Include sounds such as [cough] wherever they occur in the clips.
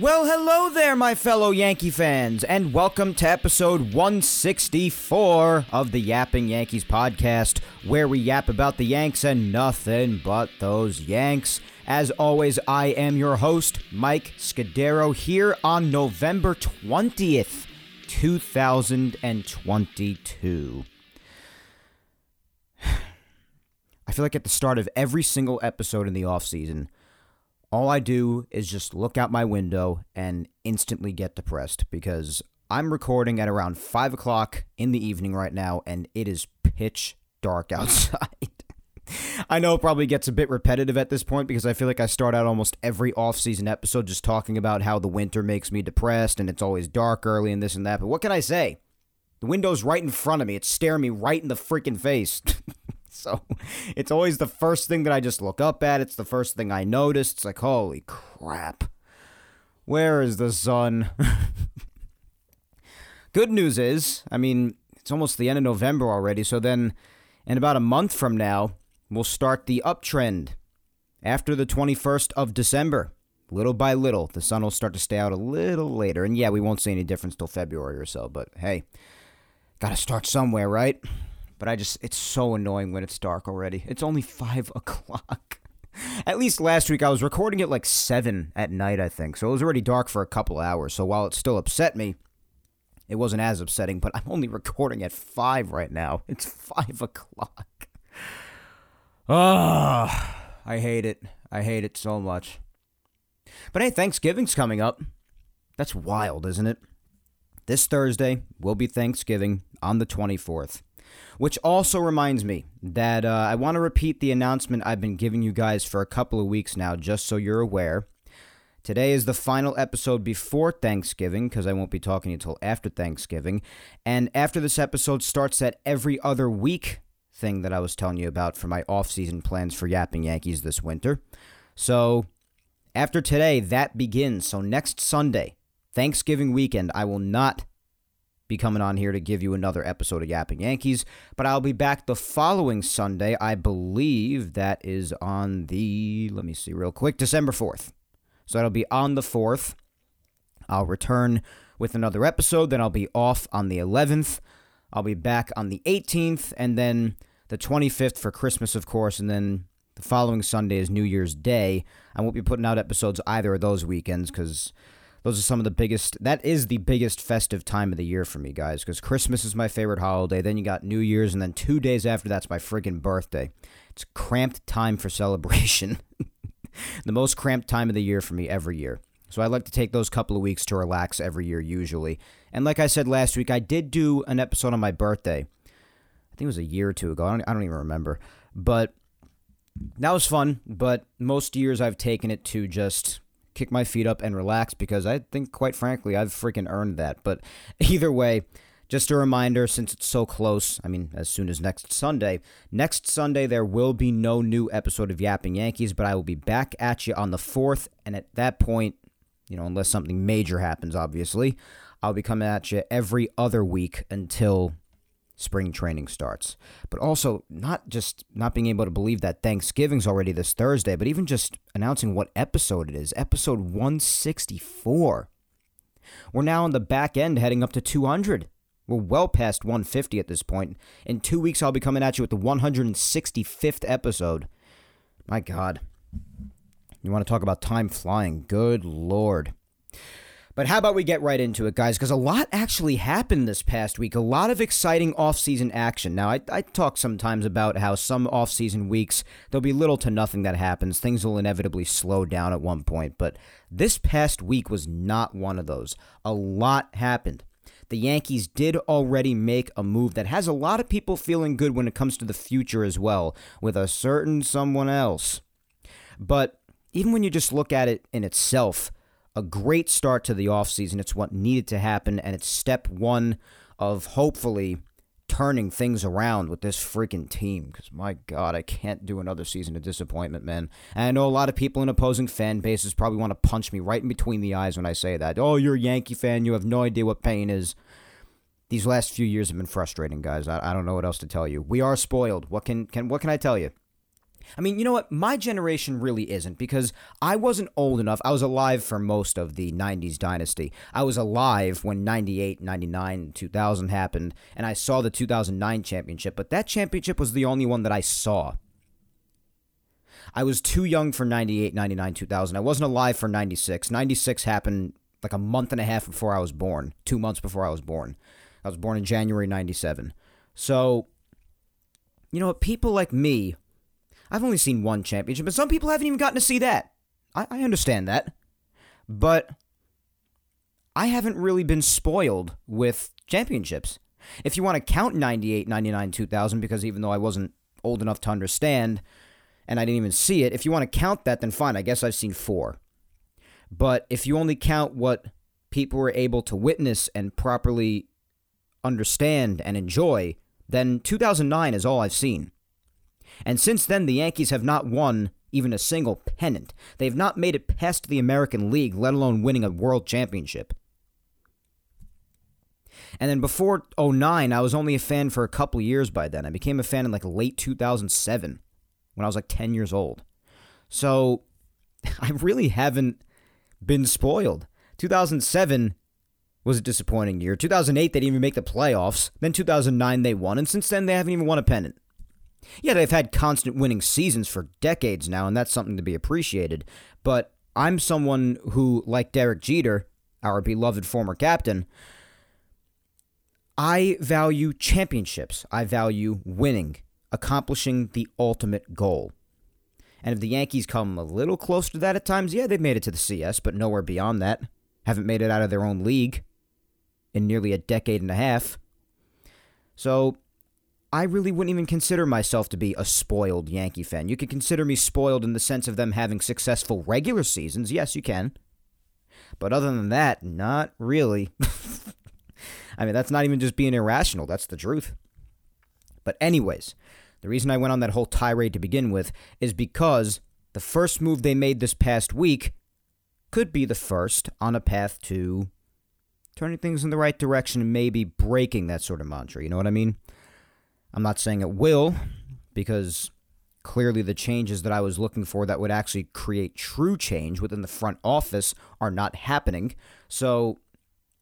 Well, hello there, my fellow Yankee fans, and welcome to episode 164 of the Yapping Yankees podcast, where we yap about the Yanks and nothing but those Yanks. As always, I am your host, Mike Scudero, here on November 20th, 2022. [sighs] I feel like at the start of every single episode in the off season, all I do is just look out my window and instantly get depressed because I'm recording at around 5 o'clock in the evening right now and it is pitch dark [laughs] outside. I know it probably gets a bit repetitive at this point because I feel like I start out almost every off-season episode just talking about how the winter makes me depressed and it's always dark early and this and that. But what can I say? The window's right in front of me. It's staring me right in the freaking face. [laughs] [laughs] So it's always the first thing that I just look up at. It's the first thing I notice. It's like, holy crap. Where is the sun? [laughs] Good news is, I mean, it's almost the end of November already. So then, in about a month from now, we'll start the uptrend. After the 21st of December, little by little, the sun will start to stay out a little later. And yeah, we won't see any difference till February or so. But hey, gotta start somewhere, right? But I just it's so annoying when it's dark already. It's only [laughs] five o'clock. At least last week I was recording it like seven at night, I think. So it was already dark for a couple hours. So while it still upset me, it wasn't as upsetting. But I'm only [laughs] recording at five right now. It's five o'clock. Ah, oh, I hate it. I hate it so much. But hey, Thanksgiving's coming up. That's wild, isn't it? This Thursday will be Thanksgiving on the 24th. Which also reminds me that uh, I want to repeat the announcement I've been giving you guys for a couple of weeks now, just so you're aware. Today is the final episode before Thanksgiving because I won't be talking until after Thanksgiving. And after this episode starts that every other week thing that I was telling you about for my off-season plans for Yapping Yankees this winter. So after today, that begins. So next Sunday, Thanksgiving weekend, I will not be coming on here to give you another episode of Yapping Yankees. But I'll be back the following Sunday. I believe that is on the, let me see real quick, December 4th. So that'll be on the 4th. I'll return with another episode. Then I'll be off on the 11th. I'll be back on the 18th. And then the 25th for Christmas, of course. And then the following Sunday is New Year's Day. I won't be putting out episodes either of those weekends because those are some of the biggest that is the biggest festive time of the year for me guys because christmas is my favorite holiday then you got new year's and then two days after that's my friggin' birthday. It's cramped time for [laughs] celebration. The most cramped time of the year for me every year. So i like to take those couple of weeks to relax every year usually. And like i said last week i did do an episode on my birthday. I think it was a year or two ago. I don't, I don't even remember. But that was fun but most years i've taken it to just kick my feet up and relax because I think, quite frankly, I've freaking earned that. But [laughs] either way, just a reminder since it's so close, I mean, as soon as next Sunday, next Sunday there will be no new episode of Yapping Yankees, but I will be back at you on the 4th. And at that point, you know, unless something major happens, obviously, I'll be coming at you every other week until spring training starts. But also, not just not being able to believe that Thanksgiving's already this Thursday, but even just announcing what episode it is episode 164. We're now on the back end heading up to 200. We're well past 150 at this point. In two weeks, I'll be coming at you with the 165th episode. My God. You want to talk about time flying? Good Lord. But how about we get right into it, guys? Because a lot actually happened this past week. A lot of exciting off-season action. Now, I, I talk sometimes about how some off-season weeks there'll be little to nothing that happens. Things will inevitably slow down at one point. But this past week was not one of those. A lot happened. The Yankees did already make a move that has a lot of people feeling good when it comes to the future as well, with a certain someone else. But even when you just look at it in itself, a great start to the offseason. It's what needed to happen, and it's step one of hopefully turning things around with this freaking team. Because my God, I can't do another season of disappointment, man. And I know a lot of people in opposing fan bases probably want to punch me right in between the eyes when I say that. Oh, you're a Yankee fan. You have no idea what pain is. These last few years have been frustrating, guys. I, I don't know what else to tell you. We are spoiled. What can can what can I tell you? I mean, you know what? My generation really isn't because I wasn't old enough. I was alive for most of the 90s dynasty. I was alive when 98, 99, 2000 happened, and I saw the 2009 championship, but that championship was the only one that I saw. I was too young for 98, 99, 2000. I wasn't alive for 96. 96 happened like a month and a half before I was born, two months before I was born. I was born in January 97. So, you know what? People like me I've only seen one championship, and some people haven't even gotten to see that. I, I understand that. But I haven't really been spoiled with championships. If you want to count 98, 99, 2000, because even though I wasn't old enough to understand and I didn't even see it, if you want to count that, then fine. I guess I've seen four. But if you only count what people were able to witness and properly understand and enjoy, then 2009 is all I've seen. And since then, the Yankees have not won even a single pennant. They've not made it past the American League, let alone winning a world championship. And then before 09, I was only a fan for a couple years by then. I became a fan in like late 2007 when I was like 10 years old. So [laughs] I really haven't been spoiled. 2007 was a disappointing year. 2008, they didn't even make the playoffs. Then 2009, they won. And since then, they haven't even won a pennant. Yeah, they've had constant winning seasons for decades now, and that's something to be appreciated. But I'm someone who, like Derek Jeter, our beloved former captain, I value championships. I value winning, accomplishing the ultimate goal. And if the Yankees come a little close to that at times, yeah, they've made it to the CS, but nowhere beyond that. Haven't made it out of their own league in nearly a decade and a half. So I really wouldn't even consider myself to be a spoiled Yankee fan. You could consider me spoiled in the sense of them having successful regular seasons. Yes, you can. But other than that, not really. [laughs] I mean, that's not even just being irrational, that's the truth. But, anyways, the reason I went on that whole tirade to begin with is because the first move they made this past week could be the first on a path to turning things in the right direction and maybe breaking that sort of mantra. You know what I mean? I'm not saying it will, because clearly the changes that I was looking for that would actually create true change within the front office are not happening. So,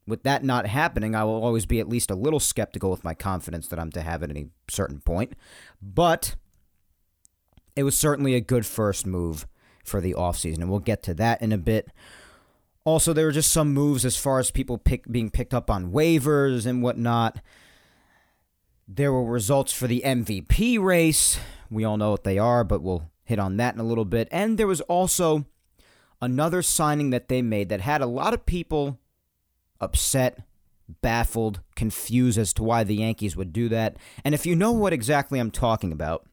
with that not happening, I will always be at least a little skeptical with my confidence that I'm to have at any certain point. But it was certainly a good first move for the offseason, and we'll get to that in a bit. Also, there were just some moves as far as people pick, being picked up on waivers and whatnot. There were results for the MVP race. We all know what they are, but we'll hit on that in a little bit. And there was also another signing that they made that had a lot of people upset, baffled, confused as to why the Yankees would do that. And if you know what exactly I'm talking about,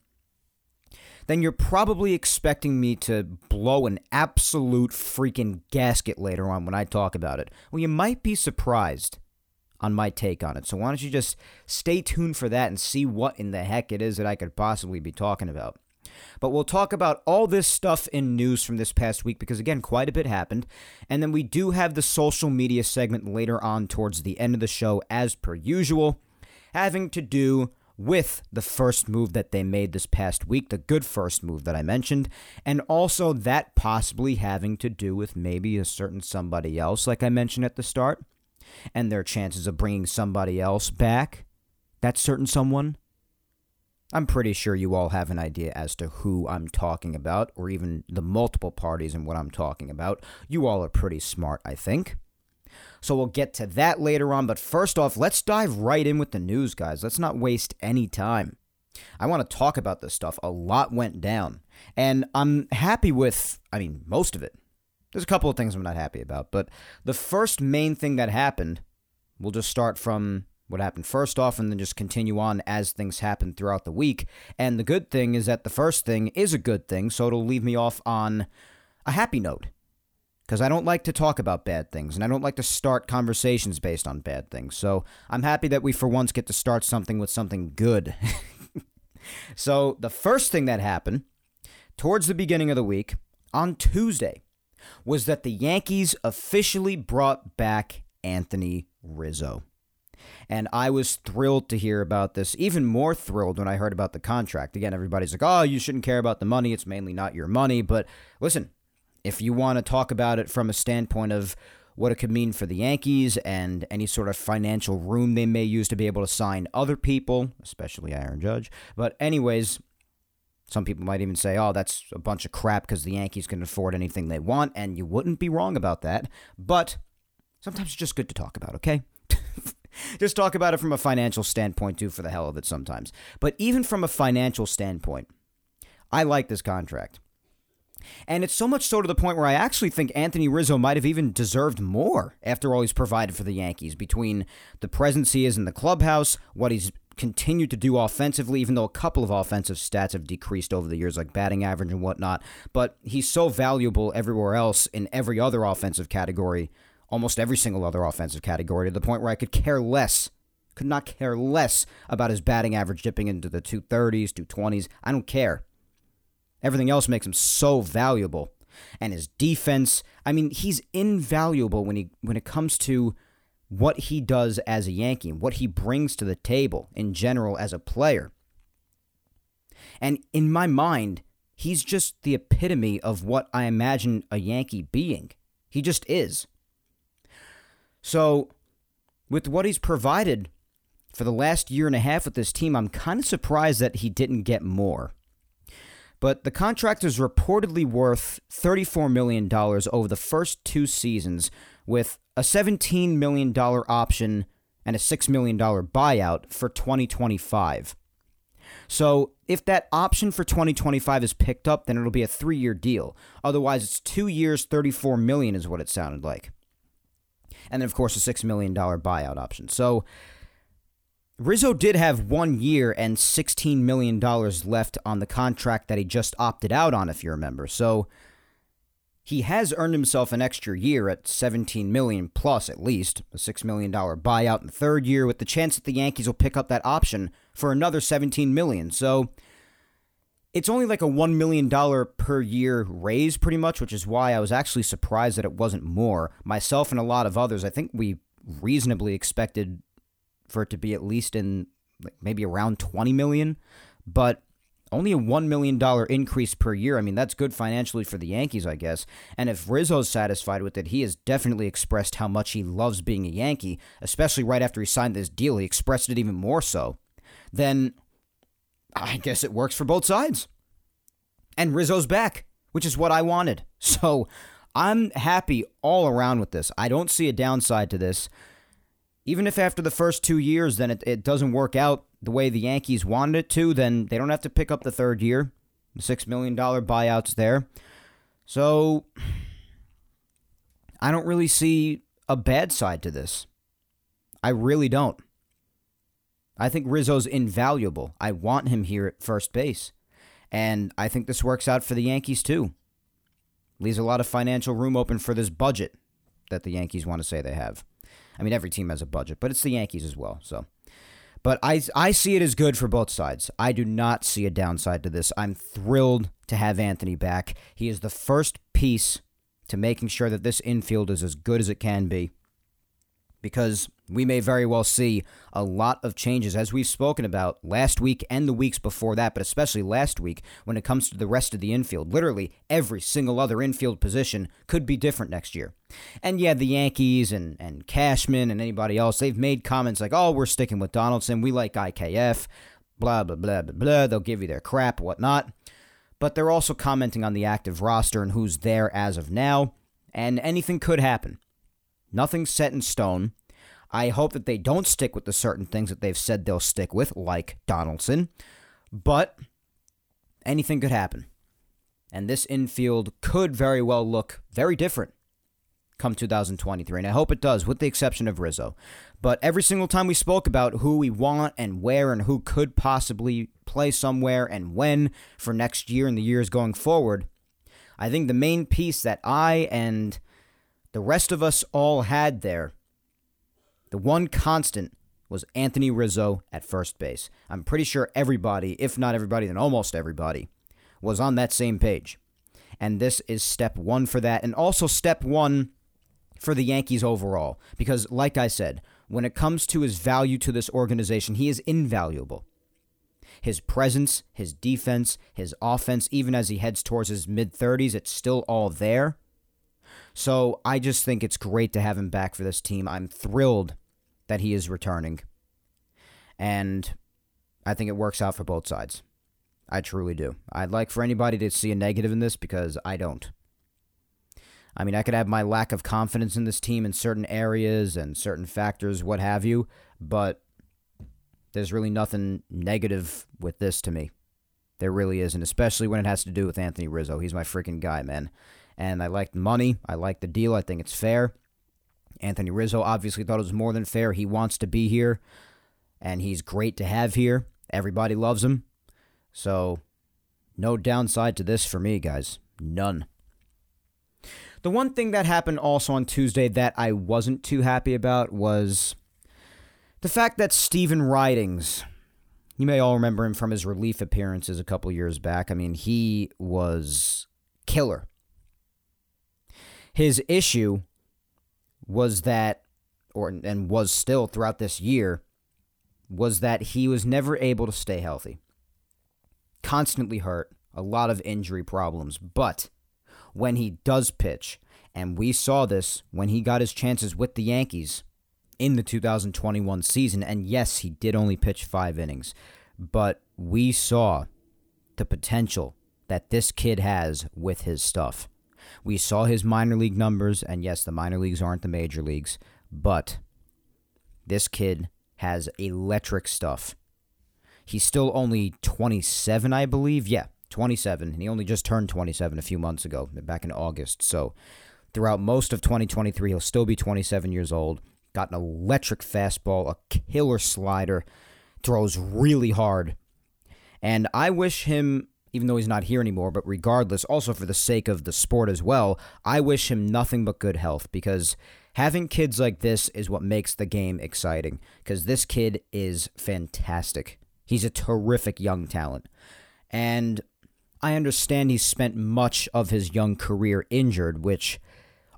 then you're probably expecting me to blow an absolute freaking gasket later on when I talk about it. Well, you might be surprised on my take on it. So why don't you just stay tuned for that and see what in the heck it is that I could possibly be talking about. But we'll talk about all this stuff in news from this past week because, again, quite a bit happened. And then we do have the social media segment later on towards the end of the show, as per usual, having to do with the first move that they made this past week, the good first move that I mentioned, and also that possibly having to do with maybe a certain somebody else, like I mentioned at the start and their chances of bringing somebody else back, that certain someone, I'm pretty sure you all have an idea as to who I'm talking about, or even the multiple parties and what I'm talking about. You all are pretty smart, I think. So we'll get to that later on, but first off, let's dive right in with the news, guys. Let's not waste any time. I want to talk about this stuff. A lot went down, and I'm happy with, I mean, most of it. There's a couple of things I'm not happy about, but the first main thing that happened, we'll just start from what happened first off and then just continue on as things happen throughout the week. And the good thing is that the first thing is a good thing, so it'll leave me off on a happy note because I don't like to talk about bad things and I don't like to start conversations based on bad things. So I'm happy that we for once get to start something with something good. [laughs] so the first thing that happened towards the beginning of the week on Tuesday was that the Yankees officially brought back Anthony Rizzo. And I was thrilled to hear about this, even more thrilled when I heard about the contract. Again, everybody's like, oh, you shouldn't care about the money. It's mainly not your money. But listen, if you want to talk about it from a standpoint of what it could mean for the Yankees and any sort of financial room they may use to be able to sign other people, especially Aaron Judge. But, anyways, some people might even say, oh, that's a bunch of crap because the Yankees can afford anything they want, and you wouldn't be wrong about that. But sometimes it's just good to talk about, okay? [laughs] just talk about it from a financial standpoint, too, for the hell of it sometimes. But even from a financial standpoint, I like this contract. And it's so much so to the point where I actually think Anthony Rizzo might have even deserved more after all he's provided for the Yankees between the presence he is in the clubhouse, what he's continued to do offensively, even though a couple of offensive stats have decreased over the years, like batting average and whatnot. But he's so valuable everywhere else in every other offensive category, almost every single other offensive category, to the point where I could care less, could not care less about his batting average dipping into the 230s, 220s. I don't care. Everything else makes him so valuable. And his defense, I mean, he's invaluable when he when it comes to what he does as a Yankee, what he brings to the table in general as a player. And in my mind, he's just the epitome of what I imagine a Yankee being. He just is. So, with what he's provided for the last year and a half with this team, I'm kind of surprised that he didn't get more. But the contract is reportedly worth $34 million over the first two seasons, with a $17 million option and a $6 million buyout for 2025. So, if that option for 2025 is picked up, then it'll be a three year deal. Otherwise, it's two years, 34 million is what it sounded like. And then, of course, a $6 million buyout option. So, Rizzo did have one year and $16 million left on the contract that he just opted out on, if you remember. So he has earned himself an extra year at 17 million plus at least, a $6 million buyout in the third year with the chance that the Yankees will pick up that option for another 17 million. So it's only like a $1 million per year raise pretty much, which is why I was actually surprised that it wasn't more. Myself and a lot of others, I think we reasonably expected for it to be at least in like maybe around 20 million, but only a $1 million increase per year. I mean, that's good financially for the Yankees, I guess. And if Rizzo's satisfied with it, he has definitely expressed how much he loves being a Yankee, especially right after he signed this deal. He expressed it even more so. Then I guess it works for both sides. And Rizzo's back, which is what I wanted. [laughs] So I'm happy all around with this. I don't see a downside to this. Even if after the first two years, then it, it doesn't work out the way the Yankees wanted it to, then they don't have to pick up the third year. The $6 million buyout's there. So I don't really see a bad side to this. I really don't. I think Rizzo's invaluable. I want him here at first base. And I think this works out for the Yankees too. Leaves a lot of financial room open for this budget that the Yankees want to say they have. I mean, every team has a budget, but it's the Yankees as well. So, but I I see it as good for both sides. I do not see a downside to this. I'm thrilled to have Anthony back. He is the first piece to making sure that this infield is as good as it can be because we may very well see a lot of changes, as we've spoken about last week and the weeks before that, but especially last week when it comes to the rest of the infield. Literally, every single other infield position could be different next year. And yeah, the Yankees and, and Cashman and anybody else, they've made comments like, oh, we're sticking with Donaldson. We like IKF, blah, blah, blah, blah, blah. They'll give you their crap, whatnot. But they're also commenting on the active roster and who's there as of now. And anything could happen. Nothing's set in stone. I hope that they don't stick with the certain things that they've said they'll stick with, like Donaldson. But anything could happen. And this infield could very well look very different come 2023. And I hope it does, with the exception of Rizzo. But every single time we spoke about who we want and where and who could possibly play somewhere and when for next year and the years going forward, I think the main piece that I and the rest of us all had there, the one constant was Anthony Rizzo at first base. I'm pretty sure everybody, if not everybody, then almost everybody, was on that same page. And this is step one for that. And also step one for the Yankees overall. Because, like I said, when it comes to his value to this organization, he is invaluable. His presence, his defense, his offense, even as he heads towards his mid 30s, it's still all there. So I just think it's great to have him back for this team. I'm thrilled that he is returning. And I think it works out for both sides. I truly do. I'd like for anybody to see a negative in this because I don't. I mean, I could have my lack of confidence in this team in certain areas and certain factors, what have you, but there's really nothing negative with this to me. There really isn't, especially when it has to do with Anthony Rizzo. He's my freaking guy, man. And I like the money. I like the deal. I think it's fair. Anthony Rizzo obviously thought it was more than fair. He wants to be here, and he's great to have here. Everybody loves him. So, no downside to this for me, guys. None. The one thing that happened also on Tuesday that I wasn't too happy about was the fact that Stephen Ridings, you may all remember him from his relief appearances a couple years back. I mean, he was killer. His issue was that, or and was still throughout this year, was that he was never able to stay healthy. Constantly hurt, a lot of injury problems, but when he does pitch, and we saw this when he got his chances with the Yankees in the 2021 season. And yes, he did only pitch five innings, but we saw the potential that this kid has with his stuff. We saw his minor league numbers, and yes, the minor leagues aren't the major leagues, but this kid has electric stuff. He's still only 27, I believe. Yeah, 27. And he only just turned 27 a few months ago, back in August. So throughout most of 2023, he'll still be 27 years old got an electric fastball, a killer slider, throws really hard. And I wish him, even though he's not here anymore, but regardless, also for the sake of the sport as well, I wish him nothing but good health because having kids like this is what makes the game exciting. Because this kid is fantastic. He's a terrific young talent. And I understand he's spent much of his young career injured, which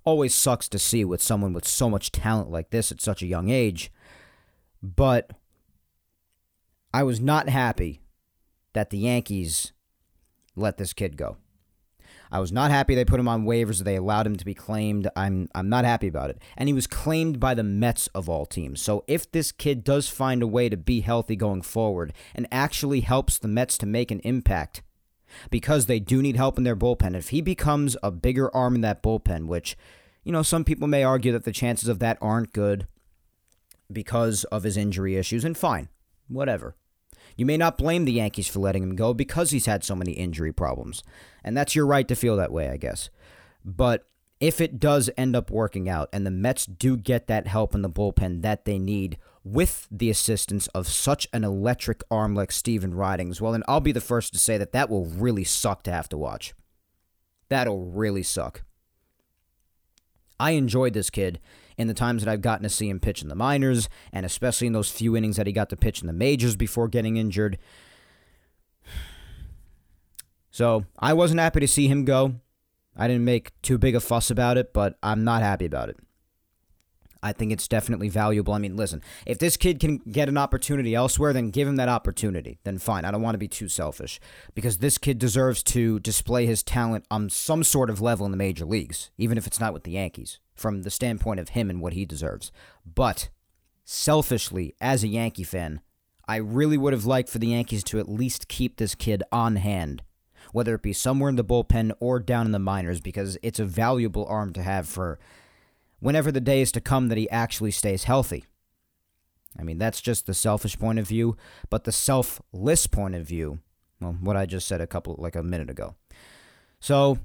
always sucks to see with someone with so much talent like this at such a young age. But I was not happy that the Yankees let this kid go. I was not happy they put him on waivers. They allowed him to be claimed. I'm I'm not happy about it. And he was claimed by the Mets of all teams. So if this kid does find a way to be healthy going forward and actually helps the Mets to make an impact, because they do need help in their bullpen. If he becomes a bigger arm in that bullpen, which, you know, some people may argue that the chances of that aren't good because of his injury issues, and fine, whatever. You may not blame the Yankees for letting him go because he's had so many injury problems. And that's your right to feel that way, I guess. But if it does end up working out and the Mets do get that help in the bullpen that they need, with the assistance of such an electric arm like Stephen Ridings, well, then I'll be the first to say that that will really suck to have to watch. That'll really suck. I enjoyed this kid in the times that I've gotten to see him pitch in the minors, and especially in those few innings that he got to pitch in the majors before getting injured. So I wasn't happy to see him go. I didn't make too big a fuss about it, but I'm not happy about it. I think it's definitely valuable. I mean, listen, if this kid can get an opportunity elsewhere, then give him that opportunity. Then fine. I don't want to be too selfish because this kid deserves to display his talent on some sort of level in the major leagues, even if it's not with the Yankees, from the standpoint of him and what he deserves. But selfishly, as a Yankee fan, I really would have liked for the Yankees to at least keep this kid on hand, whether it be somewhere in the bullpen or down in the minors, because it's a valuable arm to have for whenever the day is to come that he actually stays healthy. I mean, that's just the selfish point of view, but the selfless point of view, well, what I just said a couple, like a minute ago. So,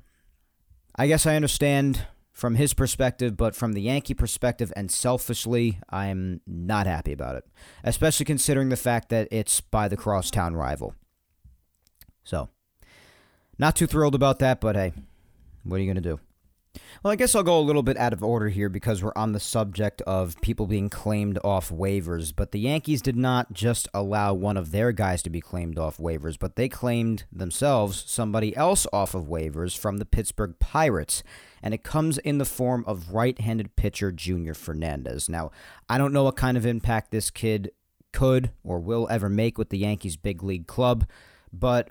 I guess I understand from his perspective, but from the Yankee perspective and selfishly, I'm not happy about it, especially considering the fact that it's by the crosstown rival. So, not too thrilled about that, but hey, What are you going to do? Well, I guess I'll go a little bit out of order here because we're on the subject of people being claimed off waivers. But the Yankees did not just allow one of their guys to be claimed off waivers, but they claimed themselves somebody else off of waivers from the Pittsburgh Pirates. And it comes in the form of right handed pitcher Junior Fernandez. Now, I don't know what kind of impact this kid could or will ever make with the Yankees' big league club, but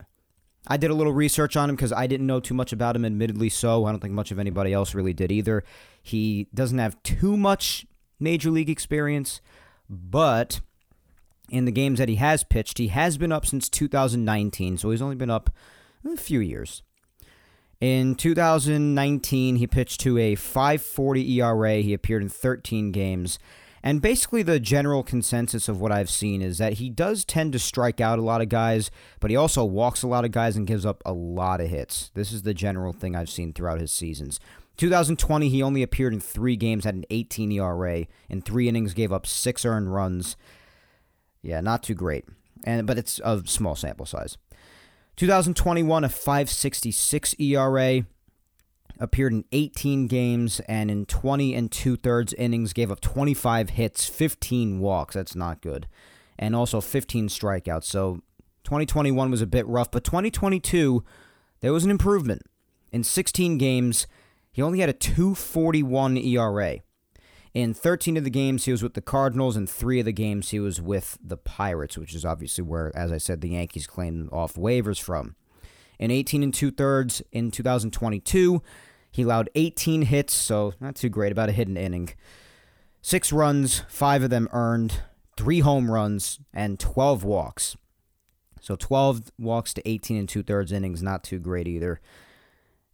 I did a little research on him because I didn't know too much about him, admittedly so. I don't think much of anybody else really did either. He doesn't have too much major league experience, but in the games that he has pitched, he has been up since 2019, so he's only been up a few years. In 2019, he pitched to a 540 ERA. He appeared in 13 games. And basically, the general consensus of what I've seen is that he does tend to strike out a lot of guys, but he also walks a lot of guys and gives up a lot of hits. This is the general thing I've seen throughout his seasons. 2020, he only appeared in three games, had an 18 ERA. In three innings, gave up six earned runs. Yeah, not too great. And but it's a small sample size. 2021, a 566 ERA appeared in 18 games and in 20 and two thirds innings gave up 25 hits, 15 walks. That's not good. And also 15 strikeouts. So 2021 was a bit rough, but 2022, there was an improvement. In 16 games, he only had a 241 ERA. In 13 of the games, he was with the Cardinals, and three of the games, he was with the Pirates, which is obviously where, as I said, the Yankees claimed off waivers from. In 18 and two thirds in 2022, he allowed 18 hits, so not too great, about a hidden inning. Six runs, five of them earned, three home runs, and 12 walks. So 12 walks to 18 and two thirds innings, not too great either.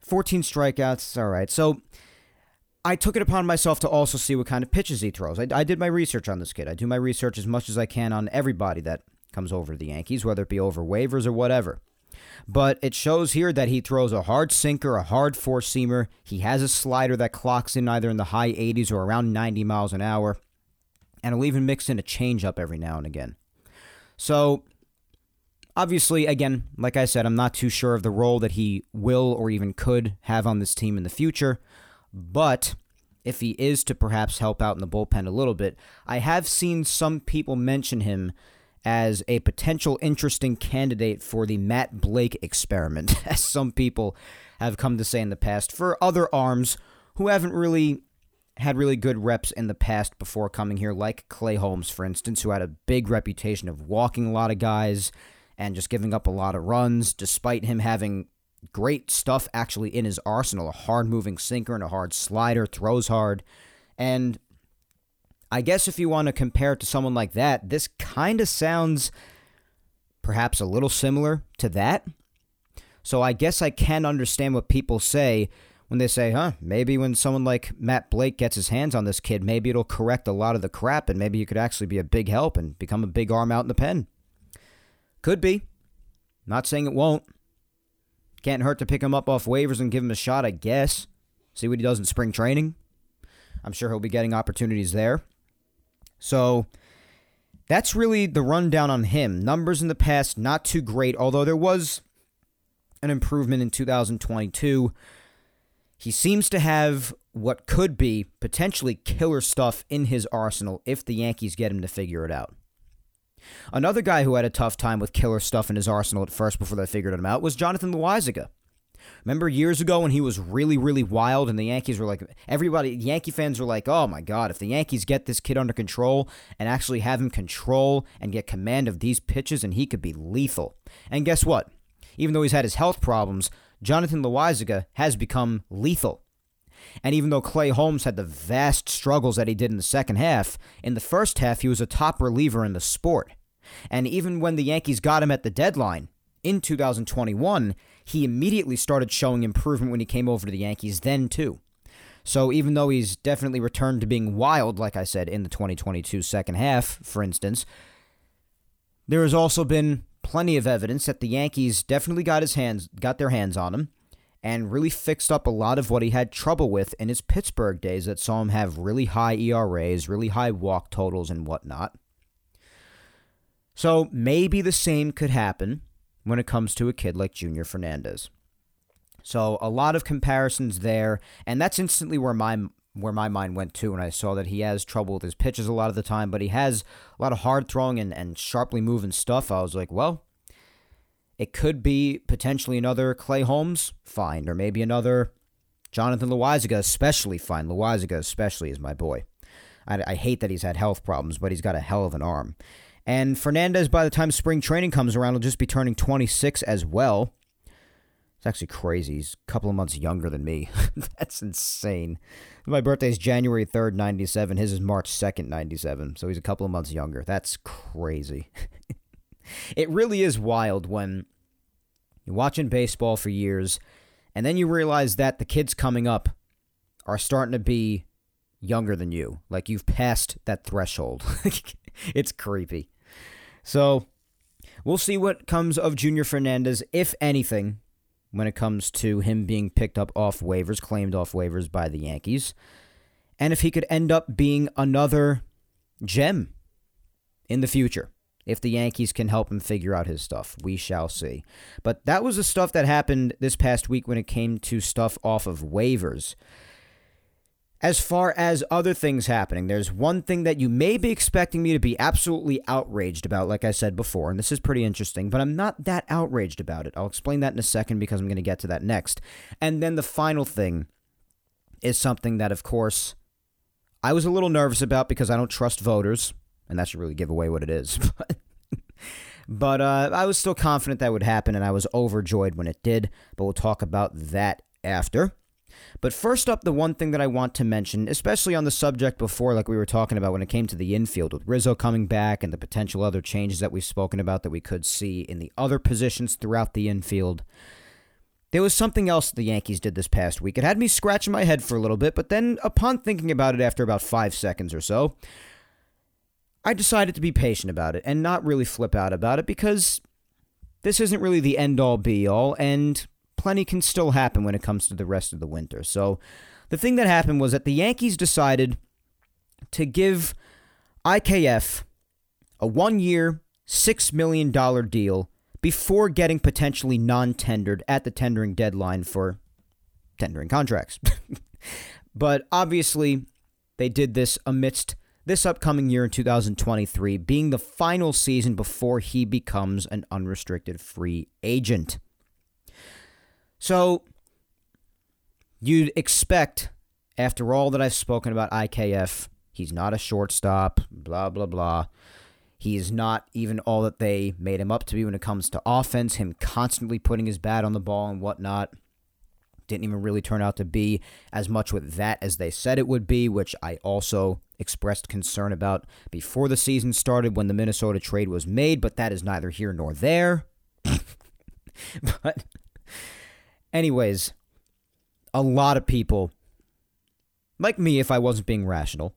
14 strikeouts, all right. So I took it upon myself to also see what kind of pitches he throws. I, I did my research on this kid. I do my research as much as I can on everybody that comes over the Yankees, whether it be over waivers or whatever. But it shows here that he throws a hard sinker, a hard four seamer. He has a slider that clocks in either in the high 80s or around 90 miles an hour. And he'll even mix in a changeup every now and again. So, obviously, again, like I said, I'm not too sure of the role that he will or even could have on this team in the future. But if he is to perhaps help out in the bullpen a little bit, I have seen some people mention him as a potential interesting candidate for the Matt Blake experiment, [laughs] as some people have come to say in the past, for other arms who haven't really had really good reps in the past before coming here, like Clay Holmes, for instance, who had a big reputation of walking a lot of guys and just giving up a lot of runs, despite him having great stuff actually in his arsenal a hard moving sinker and a hard slider, throws hard. And I guess if you want to compare it to someone like that, this kind of sounds perhaps a little similar to that. So I guess I can understand what people say when they say, huh, maybe when someone like Matt Blake gets his hands on this kid, maybe it'll correct a lot of the crap and maybe he could actually be a big help and become a big arm out in the pen. Could be. Not saying it won't. Can't hurt to pick him up off waivers and give him a shot, I guess. See what he does in spring training. I'm sure he'll be getting opportunities there. So that's really the rundown on him. Numbers in the past, not too great, although there was an improvement in 2022. He seems to have what could be potentially killer stuff in his arsenal if the Yankees get him to figure it out. Another guy who had a tough time with killer stuff in his arsenal at first before they figured him out was Jonathan Loaisiga. Remember years ago when he was really, really wild and the Yankees were like, everybody, Yankee fans were like, oh my God, if the Yankees get this kid under control and actually have him control and get command of these pitches, and he could be lethal. And guess what? Even though he's had his health problems, Jonathan Loaisiga has become lethal. And even though Clay Holmes had the vast struggles that he did in the second half, in the first half he was a top reliever in the sport. And even when the Yankees got him at the deadline in 2021, he immediately started showing improvement when he came over to the Yankees then too. So even though he's definitely returned to being wild, like I said, in the 2022 second half, for instance, there has also been plenty of evidence that the Yankees definitely got his hands got their hands on him and really fixed up a lot of what he had trouble with in his Pittsburgh days that saw him have really high ERAs, really high walk totals and whatnot. So maybe the same could happen when it comes to a kid like Junior Fernandez. So a lot of comparisons there, and that's instantly where my where my mind went to when I saw that he has trouble with his pitches a lot of the time, but he has a lot of hard throwing and, and sharply moving stuff. I was like, well, it could be potentially another Clay Holmes find, or maybe another Jonathan Loaisiga, especially fine. Loaisiga, especially, is my boy. I, I hate that he's had health problems, but he's got a hell of an arm. And Fernandez, by the time spring training comes around, will just be turning 26 as well. It's actually crazy. He's a couple of months younger than me. [laughs] That's insane. My birthday is January 3rd, 97. His is March 2nd, 97. So he's a couple of months younger. That's crazy. [laughs] it really is wild when you're watching baseball for years and then you realize that the kids coming up are starting to be younger than you. Like you've passed that threshold. [laughs] it's creepy. So we'll see what comes of Junior Fernandez, if anything, when it comes to him being picked up off waivers, claimed off waivers by the Yankees. And if he could end up being another gem in the future if the Yankees can help him figure out his stuff. We shall see. But that was the stuff that happened this past week when it came to stuff off of waivers. As far as other things happening, there's one thing that you may be expecting me to be absolutely outraged about, like I said before, and this is pretty interesting, but I'm not that outraged about it. I'll explain that in a second because I'm going to get to that next. And then the final thing is something that, of course, I was a little nervous about because I don't trust voters and that should really give away what it is. [laughs] but uh, I was still confident that would happen, and I was overjoyed when it did. But we'll talk about that after. But first up, the one thing that I want to mention, especially on the subject before, like we were talking about when it came to the infield, with Rizzo coming back and the potential other changes that we've spoken about that we could see in the other positions throughout the infield. There was something else the Yankees did this past week. It had me scratching my head for a little bit, but then upon thinking about it after about five seconds or so, I decided to be patient about it and not really flip out about it because this isn't really the end all be all, and plenty can still happen when it comes to the rest of the winter. So, the thing that happened was that the Yankees decided to give IKF a one year, $6 million deal before getting potentially non tendered at the tendering deadline for tendering contracts. [laughs] but obviously, they did this amidst this upcoming year in 2023 being the final season before he becomes an unrestricted free agent. So, you'd expect, after all that I've spoken about IKF, he's not a shortstop, blah, blah, blah. He is not even all that they made him up to be when it comes to offense, him constantly putting his bat on the ball and whatnot. Didn't even really turn out to be as much with that as they said it would be, which I also expressed concern about before the season started when the Minnesota trade was made, but that is neither here nor there. [laughs] but, anyways, a lot of people, like me if I wasn't being rational,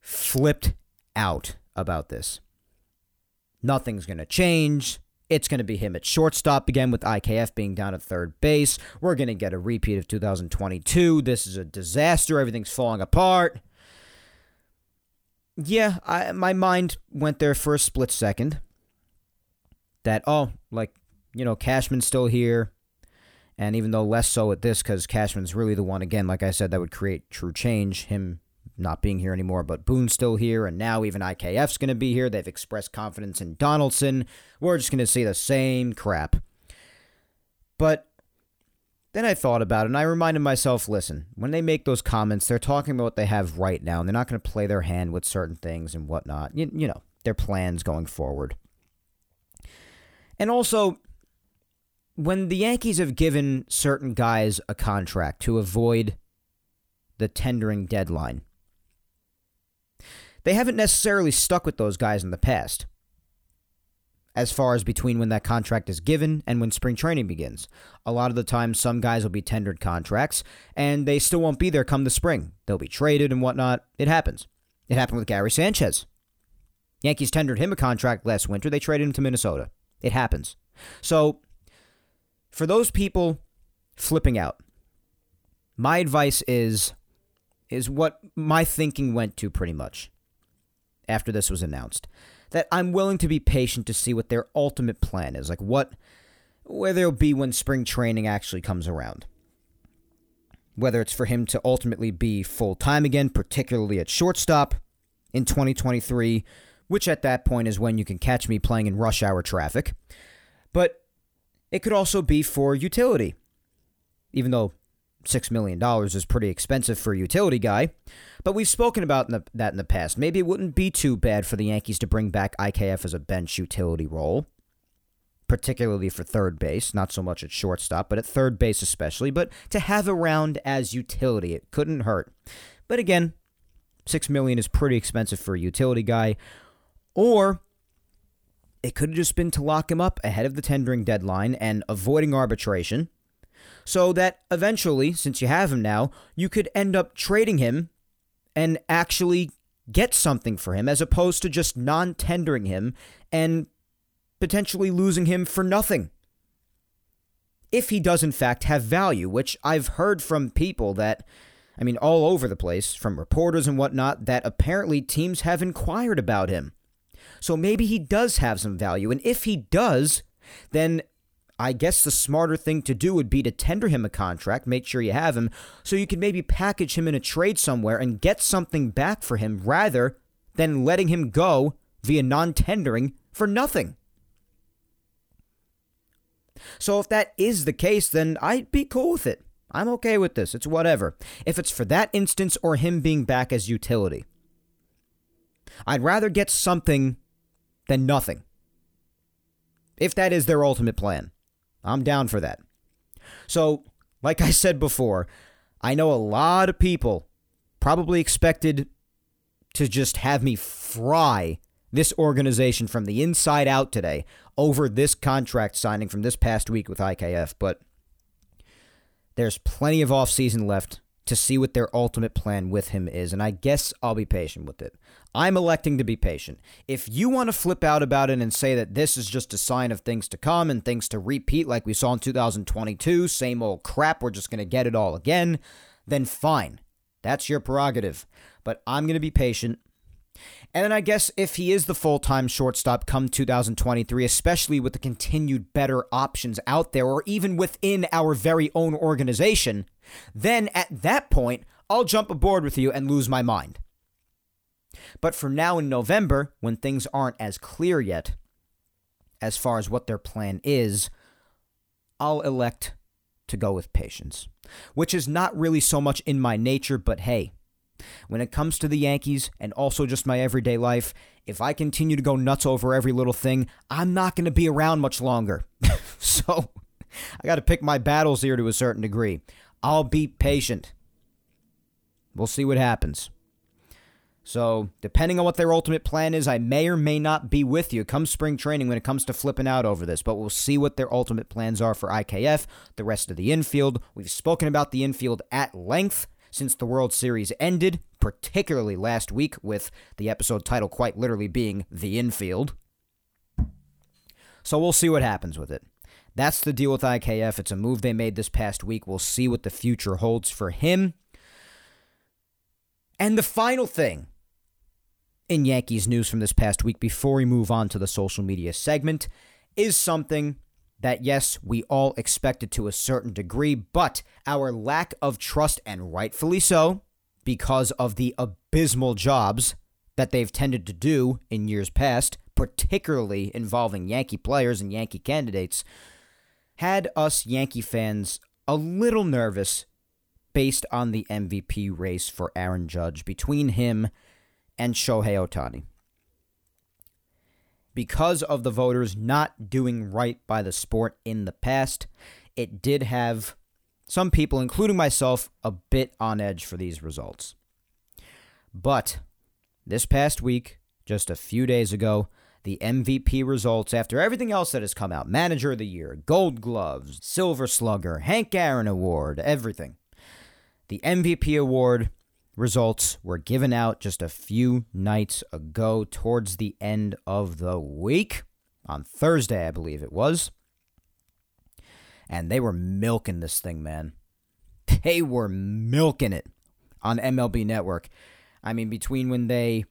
flipped out about this. Nothing's going to change. It's going to be him at shortstop again with IKF being down at third base. We're going to get a repeat of 2022. This is a disaster. Everything's falling apart. Yeah, I, my mind went there for a split second. That, oh, like, you know, Cashman's still here. And even though less so at this, because Cashman's really the one, again, like I said, that would create true change, him not being here anymore, but Boone's still here, and now even IKF's going to be here. They've expressed confidence in Donaldson. We're just going to see the same crap. But then I thought about it, and I reminded myself listen, when they make those comments, they're talking about what they have right now, and they're not going to play their hand with certain things and whatnot. You, you know, their plans going forward. And also, when the Yankees have given certain guys a contract to avoid the tendering deadline, they haven't necessarily stuck with those guys in the past as far as between when that contract is given and when spring training begins. A lot of the time, some guys will be tendered contracts and they still won't be there come the spring. They'll be traded and whatnot. It happens. It happened with Gary Sanchez. Yankees tendered him a contract last winter. They traded him to Minnesota. It happens. So, for those people flipping out, my advice is is what my thinking went to pretty much after this was announced. That I'm willing to be patient to see what their ultimate plan is. Like what where they'll be when spring training actually comes around. Whether it's for him to ultimately be full time again, particularly at shortstop in 2023, which at that point is when you can catch me playing in rush hour traffic. But it could also be for utility, even though $6 million is pretty expensive for a utility guy. But we've spoken about that in the past. Maybe it wouldn't be too bad for the Yankees to bring back IKF as a bench utility role, particularly for third base, not so much at shortstop, but at third base especially. But to have around as utility, it couldn't hurt. But again, 6 million is pretty expensive for a utility guy. Or it could have just been to lock him up ahead of the tendering deadline and avoiding arbitration so that eventually, since you have him now, you could end up trading him and actually get something for him as opposed to just non tendering him and potentially losing him for nothing. If he does, in fact, have value, which I've heard from people that, I mean, all over the place, from reporters and whatnot, that apparently teams have inquired about him. So maybe he does have some value. And if he does, then I guess the smarter thing to do would be to tender him a contract, make sure you have him, so you can maybe package him in a trade somewhere and get something back for him rather than letting him go via non tendering for nothing. So if that is the case, then I'd be cool with it. I'm okay with this. It's whatever. If it's for that instance or him being back as utility, I'd rather get something than nothing. If that is their ultimate plan. I'm down for that. So, like I said before, I know a lot of people probably expected to just have me fry this organization from the inside out today over this contract signing from this past week with IKF, but there's plenty of offseason left to see what their ultimate plan with him is, and I guess I'll be patient with it. I'm electing to be patient. If you want to flip out about it and say that this is just a sign of things to come and things to repeat like we saw in 2022, same old crap, we're just going to get it all again, then fine. That's your prerogative. But I'm going to be patient. And then I guess if he is the full time shortstop come 2023, especially with the continued better options out there or even within our very own organization, then at that point, I'll jump aboard with you and lose my mind. But for now in November, when things aren't as clear yet as far as what their plan is, I'll elect to go with patience, which is not really so much in my nature, but hey, when it comes to the Yankees and also just my everyday life, if I continue to go nuts over every little thing, I'm not going to be around much longer. [laughs] so I got to pick my battles here to a certain degree. I'll be patient. We'll see what happens. So, depending on what their ultimate plan is, I may or may not be with you come spring training when it comes to flipping out over this, but we'll see what their ultimate plans are for IKF, the rest of the infield. We've spoken about the infield at length since the World Series ended, particularly last week, with the episode title quite literally being The Infield. So, we'll see what happens with it. That's the deal with IKF. It's a move they made this past week. We'll see what the future holds for him. And the final thing in Yankees news from this past week before we move on to the social media segment is something that, yes, we all expected to a certain degree, but our lack of trust, and rightfully so, because of the abysmal jobs that they've tended to do in years past, particularly involving Yankee players and Yankee candidates, had us Yankee fans a little nervous based on the MVP race for Aaron Judge between him and Shohei Ohtani. Because of the voters not doing right by the sport in the past, it did have some people, including myself, a bit on edge for these results. But this past week, just a few days ago, the MVP results after everything else that has come out Manager of the Year, Gold Gloves, Silver Slugger, Hank Aaron Award, everything. The MVP award results were given out just a few nights ago, towards the end of the week, on Thursday, I believe it was. And they were milking this thing, man. They were milking it on MLB Network. I mean, between when they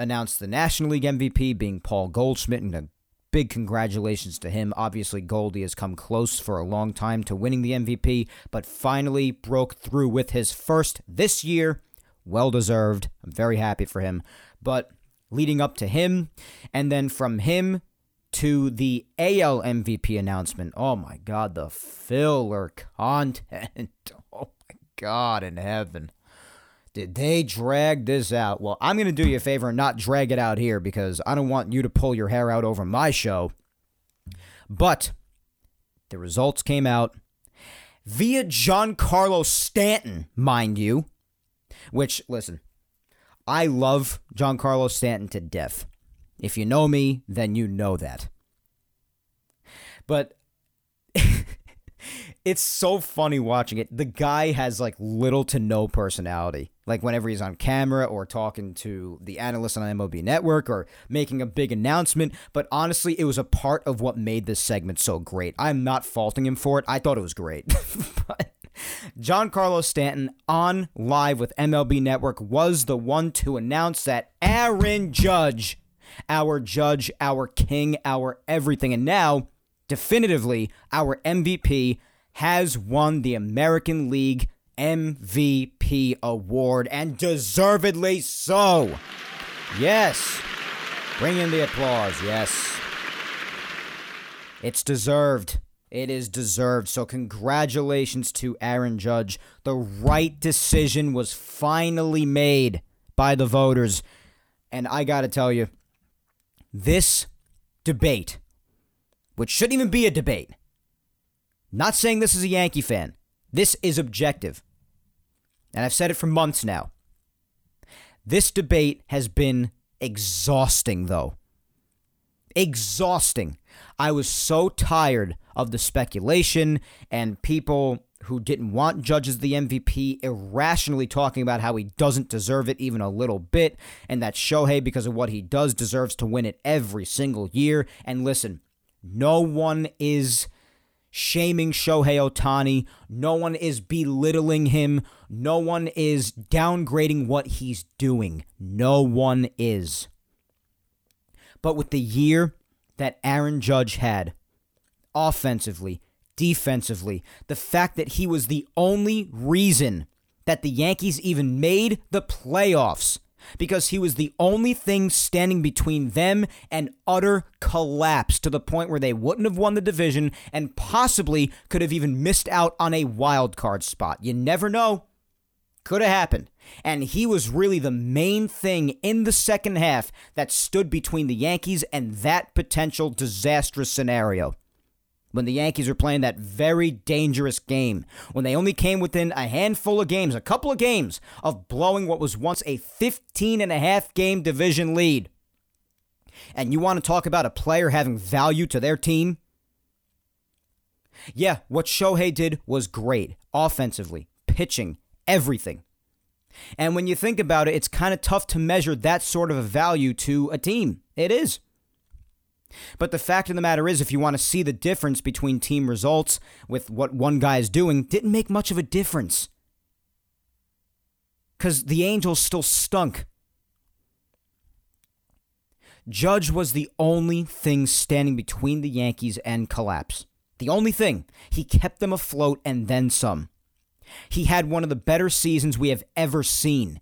announced the National League MVP being Paul Goldschmidt and a big congratulations to him. Obviously, Goldie has come close for a long time to winning the MVP, but finally broke through with his first this year. Well deserved. I'm very happy for him. But leading up to him, and then from him to the AL MVP announcement. Oh my God, the filler content. [laughs] Oh my God in heaven. Did they drag this out? Well, I'm going to do you a favor and not drag it out here because I don't want you to pull your hair out over my show. But the results came out via Giancarlo Stanton, mind you. Which, listen, I love Giancarlo Stanton to death. If you know me, then you know that. But [laughs] it's so funny watching it. The guy has like little to no personality. Like whenever he's on camera or talking to the analyst on MLB Network or making a big announcement. But honestly, it was a part of what made this segment so great. I'm not faulting him for it. I thought it was great. [laughs] but Giancarlo Stanton on live with MLB Network was the one to announce that Aaron Judge our judge, our king, our everything. And now, definitively, our MVP has won the American League MVP award, and deservedly so. Yes. Bring in the applause. Yes. It's deserved. It is deserved. So, congratulations to Aaron Judge. The right decision was finally made by the voters. And I got to tell you, this debate, which shouldn't even be a debate, not saying this is a Yankee fan, this is objective. And I've said it for months now. This debate has been exhausting, though. Exhausting. I was so tired of the speculation and people who didn't want judges the MVP irrationally talking about how he doesn't deserve it even a little bit, and that Shohei, because of what he does, deserves to win it every single year. And listen, no one is shaming Shohei Ohtani. No one is belittling him. No one is downgrading what he's doing. No one is. But with the year that Aaron Judge had, offensively, defensively. The fact that he was the only reason that the Yankees even made the playoffs because he was the only thing standing between them and utter collapse to the point where they wouldn't have won the division and possibly could have even missed out on a wild card spot. You never know. Could have happened. And he was really the main thing in the second half that stood between the Yankees and that potential disastrous scenario when the Yankees were playing that very dangerous game, when they only came within a handful of games, a couple of games, of blowing what was once a 15 and a half game division lead. And you want to talk about a player having value to their team? Yeah, what Shohei did was great, offensively, pitching, everything. And when you think about it, it's kind of tough to measure that sort of a value to a team. It is. But the fact of the matter is, if you want to see the difference between team results with what one guy is doing, didn't make much of a difference. Because the Angels still stunk. Judge was the only thing standing between the Yankees and collapse. The only thing. He kept them afloat and then some. He had one of the better seasons we have ever seen.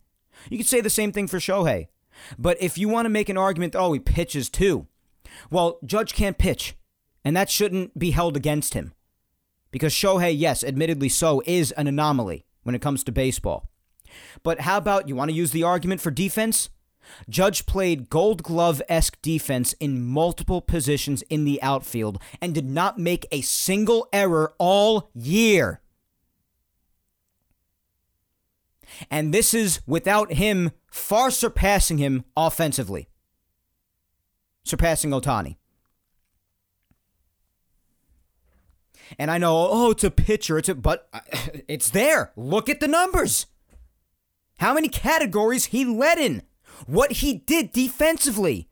You could say the same thing for Shohei. But if you want to make an argument, oh, he pitches too. Well, Judge can't pitch, and that shouldn't be held against him. Because Shohei, yes, admittedly so, is an anomaly when it comes to baseball. But how about you want to use the argument for defense? Judge played gold glove esque defense in multiple positions in the outfield and did not make a single error all year. And this is without him far surpassing him offensively surpassing Ohtani. And I know, oh, it's a pitcher, it's a, but [laughs] it's there. Look at the numbers. How many categories he led in. What he did defensively.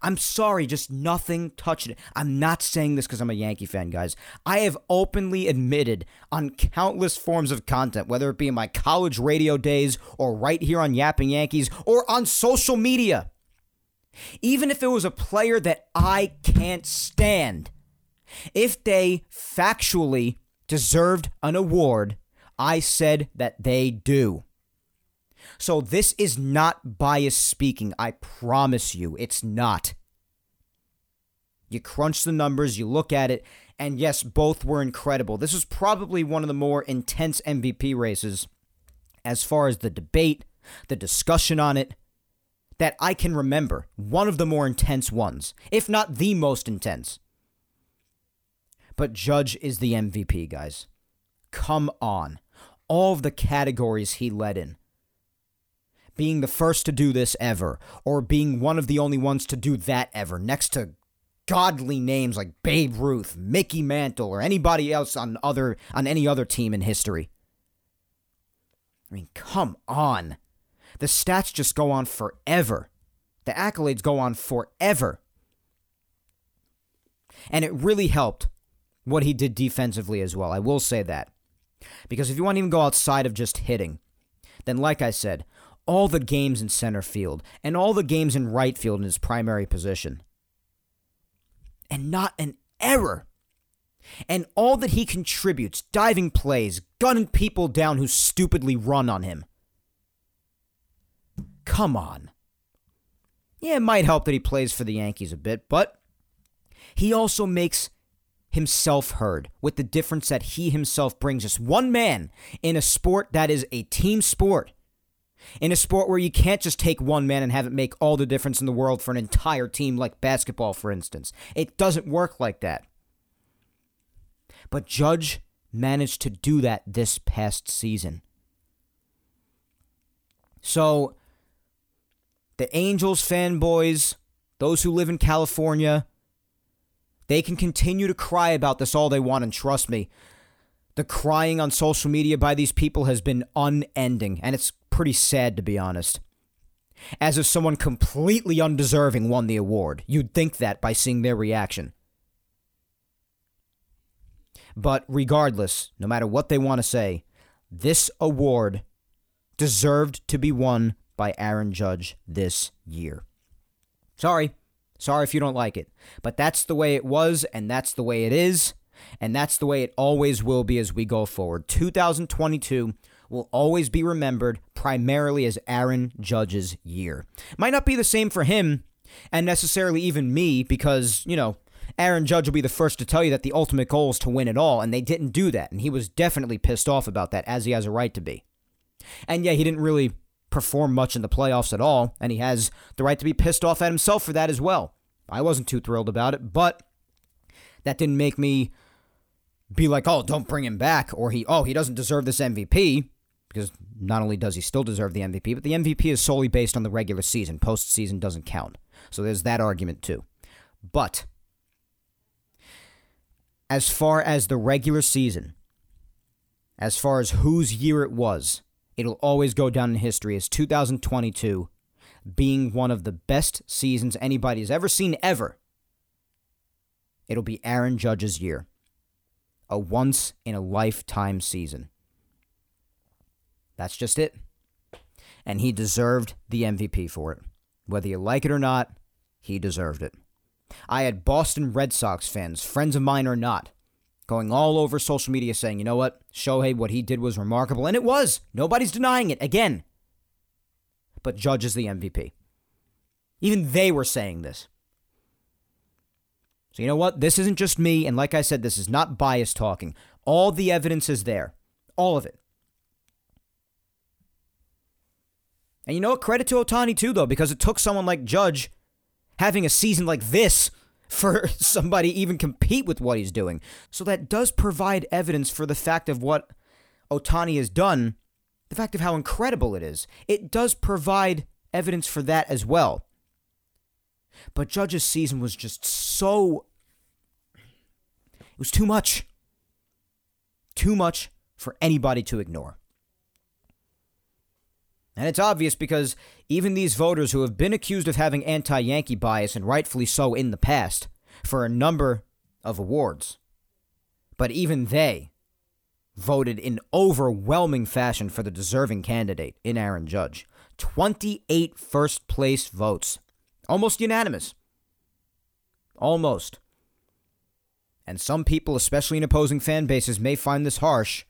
I'm sorry, just nothing touched it. I'm not saying this because I'm a Yankee fan, guys. I have openly admitted on countless forms of content, whether it be in my college radio days or right here on Yapping Yankees or on social media, even if it was a player that I can't stand, if they factually deserved an award, I said that they do. So this is not bias speaking. I promise you, it's not. You crunch the numbers, you look at it, and yes, both were incredible. This was probably one of the more intense MVP races as far as the debate, the discussion on it, that I can remember. One of the more intense ones, if not the most intense. But Judge is the MVP, guys. Come on. All of the categories he led in. Being the first to do this ever, or being one of the only ones to do that ever, next to godly names like Babe Ruth, Mickey Mantle, or anybody else on other on any other team in history. I mean, come on. The stats just go on forever. The accolades go on forever. And it really helped what he did defensively as well. I will say that. Because if you want to even go outside of just hitting, then like I said, all the games in center field and all the games in right field in his primary position. And not an error. And all that he contributes diving plays, gunning people down who stupidly run on him. Come on. Yeah, it might help that he plays for the Yankees a bit, but he also makes himself heard with the difference that he himself brings us. One man in a sport that is a team sport. In a sport where you can't just take one man and have it make all the difference in the world for an entire team, like basketball, for instance. It doesn't work like that. But Judge managed to do that this past season. So, the Angels fanboys, those who live in California, they can continue to cry about this all they want, and trust me, the crying on social media by these people has been unending, and it's pretty sad to be honest. As if someone completely undeserving won the award. You'd think that by seeing their reaction. But regardless, no matter what they want to say, this award deserved to be won by Aaron Judge this year. Sorry. Sorry if you don't like it. But that's the way it was, and that's the way it is, and that's the way it always will be as we go forward. 2022 will always be remembered primarily as Aaron Judge's year. Might not be the same for him, and necessarily even me, because, you know, Aaron Judge will be the first to tell you that the ultimate goal is to win it all, and they didn't do that, and he was definitely pissed off about that, as he has a right to be. And yeah, he didn't really perform much in the playoffs at all, and he has the right to be pissed off at himself for that as well. I wasn't too thrilled about it, but that didn't make me be like, "Oh, don't bring him back," or he, "Oh, he doesn't deserve this MVP." Because not only does he still deserve the MVP, but the MVP is solely based on the regular season. Postseason doesn't count. So there's that argument too. But as far as the regular season, as far as whose year it was, it'll always go down in history as 2022 being one of the best seasons anybody's ever seen ever. It'll be Aaron Judge's year. A once in a lifetime season. That's just it. And he deserved the MVP for it. Whether you like it or not, he deserved it. I had Boston Red Sox fans, friends of mine or not, going all over social media saying, you know what, Shohei, what he did was remarkable. And it was. Nobody's denying it. Again. But Judge is the MVP. Even they were saying this. So, you know what? This isn't just me. And like I said, this is not bias talking. All the evidence is there. All of it. And you know what? Credit to Ohtani, too, though, because it took someone like Judge having a season like this for [laughs] somebody even compete with what he's doing. So that does provide evidence for the fact of what Ohtani has done, the fact of how incredible it is. It does provide evidence for that as well. But Judge's season was just so. It was too much. Too much for anybody to ignore. And it's obvious because even these voters who have been accused of having anti Yankee bias, and rightfully so in the past, for a number of awards, but even they voted in overwhelming fashion for the deserving candidate in Aaron Judge. 28 first place votes. Almost unanimous. Almost. And some people, especially in opposing fan bases, may find this harsh,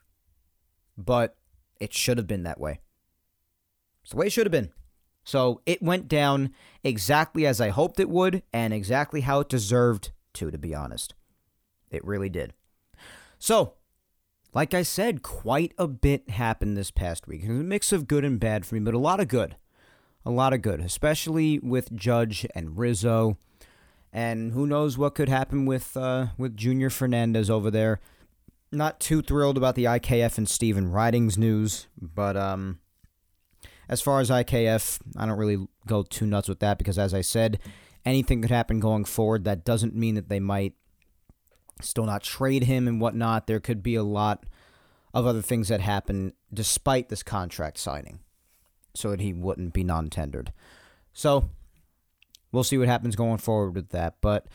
but it should have been that way. It's the way it should have been. So it went down exactly as I hoped it would and exactly how it deserved to, to be honest. It really did. So, like I said, quite a bit happened this past week. It was a mix of good and bad for me, but a lot of good. A lot of good, especially with Judge and Rizzo. And who knows what could happen with uh, with Junior Fernandez over there. Not too thrilled about the IKF and Stephen Ridings news, but um, as far as IKF, I don't really go too nuts with that because, as I said, anything could happen going forward. That doesn't mean that they might still not trade him and whatnot. There could be a lot of other things that happen despite this contract signing so that he wouldn't be non tendered. So we'll see what happens going forward with that. But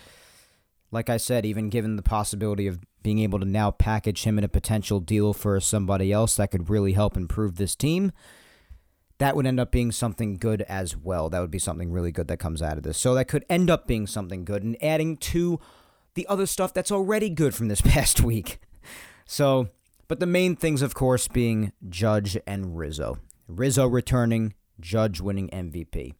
like I said, even given the possibility of being able to now package him in a potential deal for somebody else that could really help improve this team, that would end up being something good as well. That would be something really good that comes out of this. So that could end up being something good and adding to the other stuff that's already good from this [laughs] past week. So, but the main things, of course, being Judge and Rizzo. Rizzo returning, Judge winning MVP.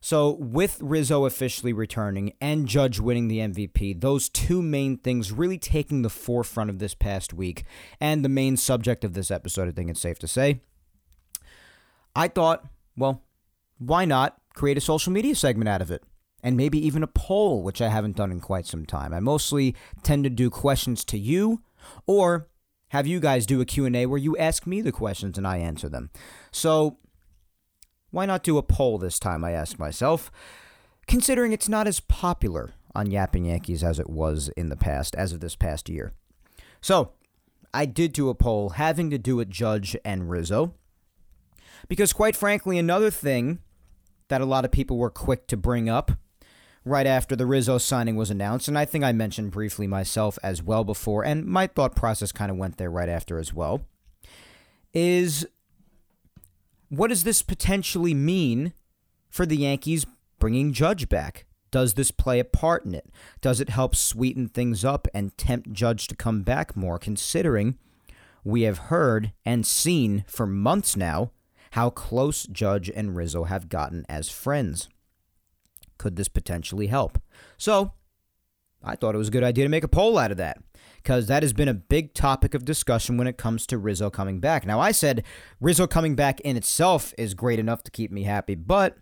So, with Rizzo officially returning and Judge winning the MVP, those two main things really taking the forefront of this past week and the main subject of this episode, I think it's safe to say. I thought, well, why not create a social media segment out of it? And maybe even a poll, which I haven't done in quite some time. I mostly tend to do questions to you or have you guys do a Q&A where you ask me the questions and I answer them. So, why not do a poll this time, I ask myself, considering it's not as popular on Yapping Yankees as it was in the past, as of this past year. So, I did do a poll having to do with Judge and Rizzo. Because, quite frankly, another thing that a lot of people were quick to bring up right after the Rizzo signing was announced, and I think I mentioned briefly myself as well before, and my thought process kind of went there right after as well, is what does this potentially mean for the Yankees bringing Judge back? Does this play a part in it? Does it help sweeten things up and tempt Judge to come back more, considering we have heard and seen for months now how close Judge and Rizzo have gotten as friends? Could this potentially help? So, I thought it was a good idea to make a poll out of that because that has been a big topic of discussion when it comes to Rizzo coming back. Now, I said Rizzo coming back in itself is great enough to keep me happy, but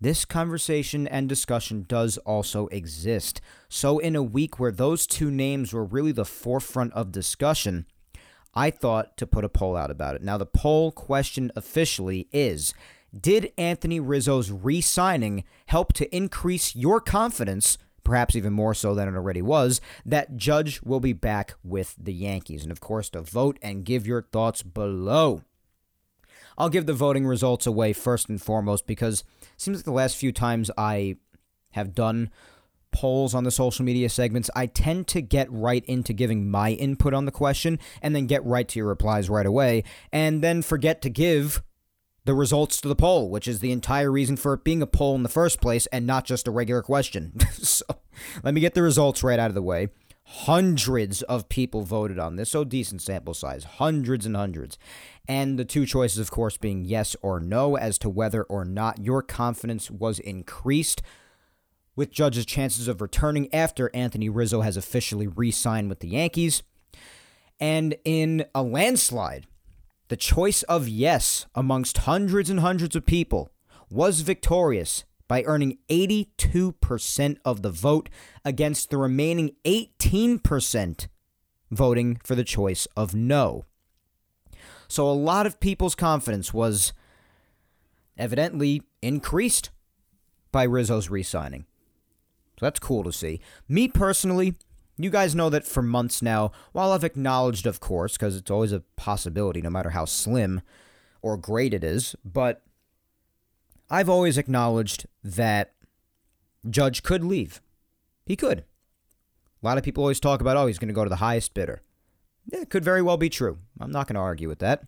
this conversation and discussion does also exist. So, in a week where those two names were really the forefront of discussion, I thought to put a poll out about it. Now, the poll question officially is did Anthony Rizzo's re signing help to increase your confidence, perhaps even more so than it already was, that Judge will be back with the Yankees? And of course, to vote and give your thoughts below. I'll give the voting results away first and foremost because it seems like the last few times I have done polls on the social media segments, I tend to get right into giving my input on the question and then get right to your replies right away, and then forget to give the results to the poll, which is the entire reason for it being a poll in the first place and not just a regular question. [laughs] so let me get the results right out of the way. Hundreds of people voted on this, so decent sample size, hundreds and hundreds. And the two choices, of course, being yes or no as to whether or not your confidence was increased with Judge's chances of returning after Anthony Rizzo has officially re signed with the Yankees. And in a landslide, the choice of yes amongst hundreds and hundreds of people was victorious by earning 82% of the vote against the remaining 18% voting for the choice of no. So a lot of people's confidence was evidently increased by Rizzo's re signing. So that's cool to see. Me personally, you guys know that for months now, while I've acknowledged, of course, because it's always a possibility, no matter how slim or great it is, but I've always acknowledged that Judge could leave. He could. A lot of people always talk about, oh, he's going to go to the highest bidder. Yeah, it could very well be true. I'm not going to argue with that.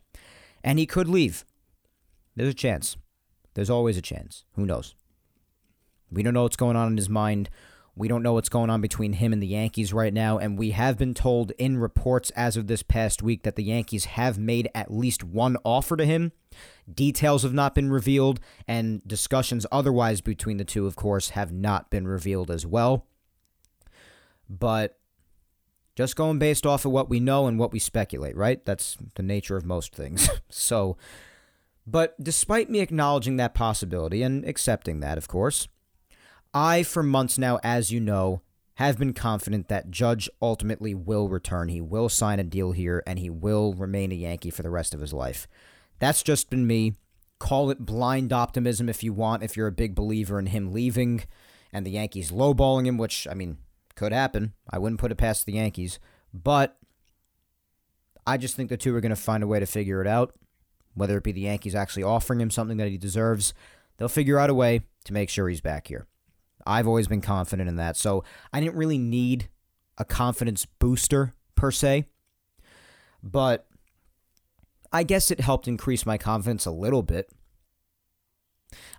And he could leave. There's a chance. There's always a chance. Who knows? We don't know what's going on in his mind. We don't know what's going on between him and the Yankees right now, and we have been told in reports as of this past week that the Yankees have made at least one offer to him. Details have not been revealed, and discussions otherwise between the two, of course, have not been revealed as well. But just going based off of what we know and what we speculate, right? That's the nature of most things. [laughs] so, but despite me acknowledging that possibility and accepting that, of course, I, for months now, as you know, have been confident that Judge ultimately will return. He will sign a deal here and he will remain a Yankee for the rest of his life. That's just been me. Call it blind optimism if you want, if you're a big believer in him leaving and the Yankees lowballing him, which, I mean, could happen. I wouldn't put it past the Yankees. But I just think the two are going to find a way to figure it out. Whether it be the Yankees actually offering him something that he deserves, they'll figure out a way to make sure he's back here. I've always been confident in that. So I didn't really need a confidence booster per se. But I guess it helped increase my confidence a little bit.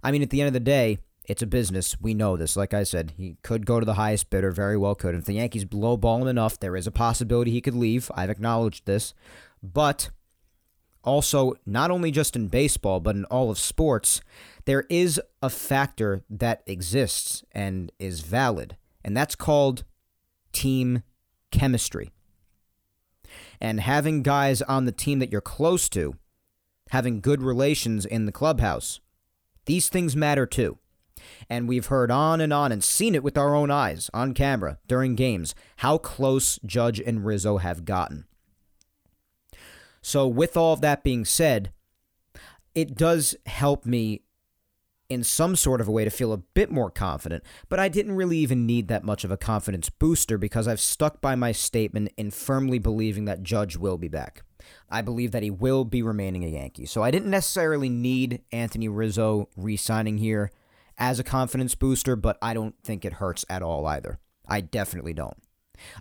I mean, at the end of the day, it's a business. We know this. Like I said, he could go to the highest bidder, very well could. If the Yankees lowball him enough, there is a possibility he could leave. I've acknowledged this. But also, not only just in baseball, but in all of sports, there is a factor that exists and is valid, and that's called team chemistry. And having guys on the team that you're close to, having good relations in the clubhouse, these things matter too. And we've heard on and on and seen it with our own eyes on camera during games how close Judge and Rizzo have gotten. So, with all of that being said, it does help me in some sort of a way to feel a bit more confident, but I didn't really even need that much of a confidence booster because I've stuck by my statement in firmly believing that Judge will be back. I believe that he will be remaining a Yankee. So I didn't necessarily need Anthony Rizzo re signing here as a confidence booster, but I don't think it hurts at all either. I definitely don't.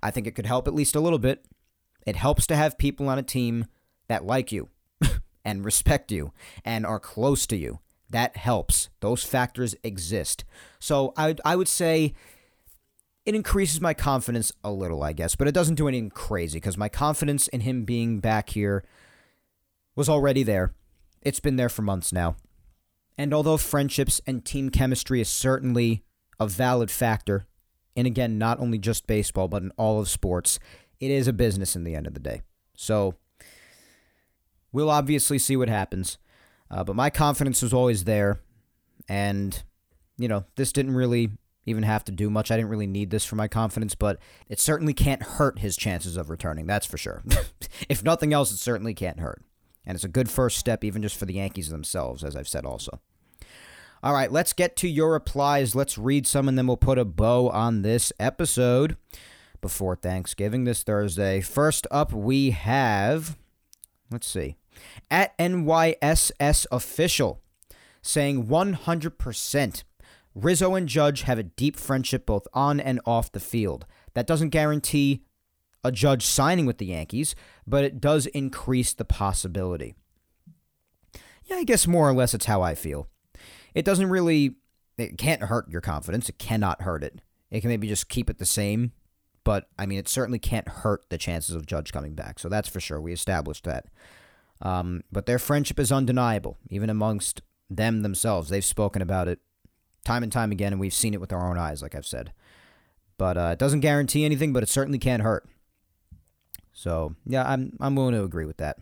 I think it could help at least a little bit. It helps to have people on a team that like you [laughs] and respect you and are close to you that helps. Those factors exist. So I, I would say it increases my confidence a little, I guess, but it doesn't do anything crazy because my confidence in him being back here was already there. It's been there for months now. And although friendships and team chemistry is certainly a valid factor, and again, not only just baseball, but in all of sports, it is a business in the end of the day. So we'll obviously see what happens. Uh, but my confidence was always there. And, you know, this didn't really even have to do much. I didn't really need this for my confidence, but it certainly can't hurt his chances of returning. That's for sure. [laughs] if nothing else, it certainly can't hurt. And it's a good first step, even just for the Yankees themselves, as I've said also. All right, let's get to your replies. Let's read some, and then we'll put a bow on this episode before Thanksgiving this Thursday. First up, we have, let's see, at NYSS official saying 100% Rizzo and Judge have a deep friendship both on and off the field. That doesn't guarantee a Judge signing with the Yankees, but it does increase the possibility. Yeah, I guess more or less it's how I feel. It doesn't really, it can't hurt your confidence. It cannot hurt it. It can maybe just keep it the same, but I mean, it certainly can't hurt the chances of Judge coming back. So that's for sure. We established that. Um, but their friendship is undeniable, even amongst them themselves. They've spoken about it time and time again, and we've seen it with our own eyes, like I've said. But uh, it doesn't guarantee anything, but it certainly can't hurt. So yeah, I'm I'm willing to agree with that.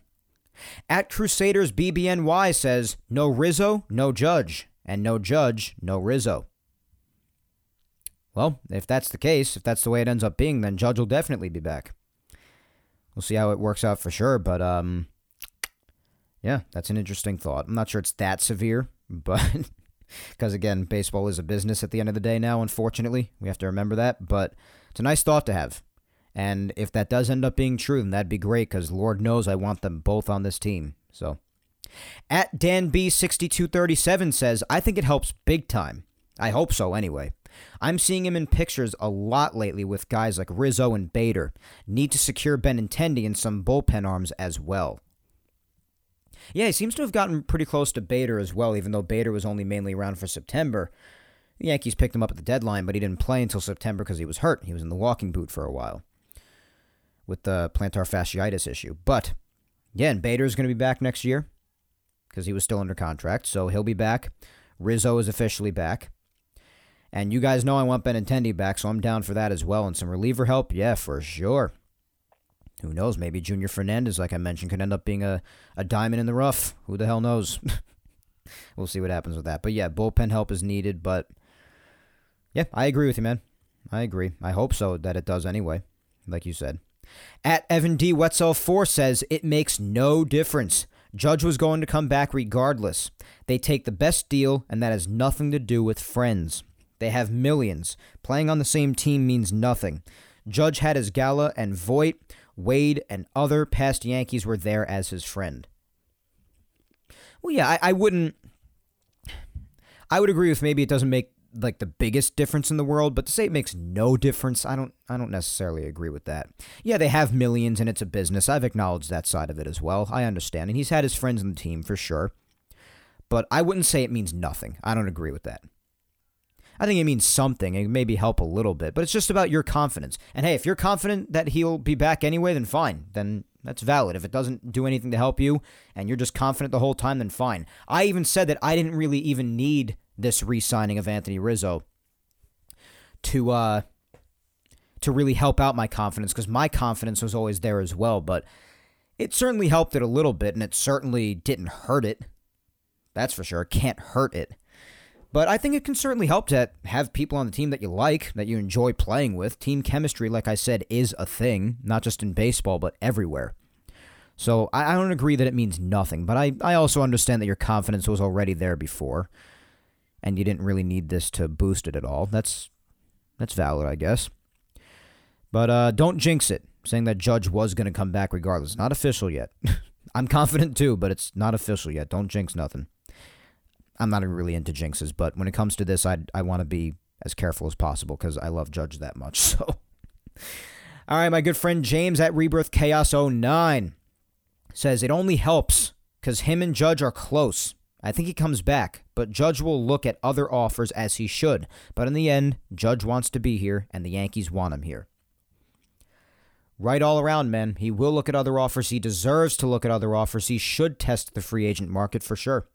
At Crusaders BBNY says no Rizzo, no Judge, and no Judge, no Rizzo. Well, if that's the case, if that's the way it ends up being, then Judge will definitely be back. We'll see how it works out for sure, but um, yeah, that's an interesting thought. I'm not sure it's that severe, but [laughs] because again, baseball is a business at the end of the day now, unfortunately. We have to remember that, but it's a nice thought to have. And if that does end up being true, then that'd be great because Lord knows I want them both on this team. So, at Dan B6237 says, I think it helps big time. I hope so anyway. I'm seeing him in pictures a lot lately with guys like Rizzo and Bader. Need to secure Benintendi and some bullpen arms as well. Yeah, he seems to have gotten pretty close to Bader as well, even though Bader was only mainly around for September. The Yankees picked him up at the deadline, but he didn't play until September because he was hurt. He was in the walking boot for a while with the plantar fasciitis issue. But yeah, and is going to be back next year because he was still under contract, so he'll be back. Rizzo is officially back. And you guys know I want Benintendi back, so I'm down for that as well. And some reliever help, yeah, for sure. Who knows? Maybe Junior Fernandez, like I mentioned, could end up being a, a diamond in the rough. Who the hell knows? [laughs] we'll see what happens with that. But yeah, bullpen help is needed. But yeah, I agree with you, man. I agree. I hope so that it does anyway, like you said. At Evan D. Wetzel 4 says, it makes no difference. Judge was going to come back regardless. They take the best deal, and that has nothing to do with friends. They have millions. Playing on the same team means nothing. Judge had his gala, and Voit, Wade, and other past Yankees were there as his friend. Well, yeah, I, I wouldn't. I would agree with maybe it doesn't make like the biggest difference in the world, but to say it makes no difference, I don't I don't necessarily agree with that. Yeah, they have millions and it's a business. I've acknowledged that side of it as well. I understand. And he's had his friends in the team for sure. But I wouldn't say it means nothing. I don't agree with that. I think it means something. It maybe help a little bit, but it's just about your confidence. And hey, if you're confident that he'll be back anyway, then fine. Then that's valid. If it doesn't do anything to help you and you're just confident the whole time, then fine. I even said that I didn't really even need this re-signing of Anthony Rizzo to uh to really help out my confidence because my confidence was always there as well, but it certainly helped it a little bit and it certainly didn't hurt it. That's for sure. Can't hurt it. But I think it can certainly help to have people on the team that you like, that you enjoy playing with. Team chemistry, like I said, is a thing, not just in baseball, but everywhere. So I, don't agree that it means nothing, but I, I also understand that your confidence was already there before and you didn't really need this to boost it at all. That's that's valid, I guess. But uh, don't jinx it, saying that Judge was going to come back regardless. Not official yet. [laughs] I'm confident too, but it's not official yet. Don't jinx nothing. I'm not really into jinxes, but when it comes to this, I I want to be as careful as possible because I love Judge that much. [laughs] So, all right, my good friend James at Rebirth Chaos 09 says it only helps because him and Judge are close. I think he comes back, but Judge will look at other offers as he should. But in the end, Judge wants to be here, and the Yankees want him here. Right all around, man. He will look at other offers. He deserves to look at other offers. He should test the free agent market for sure.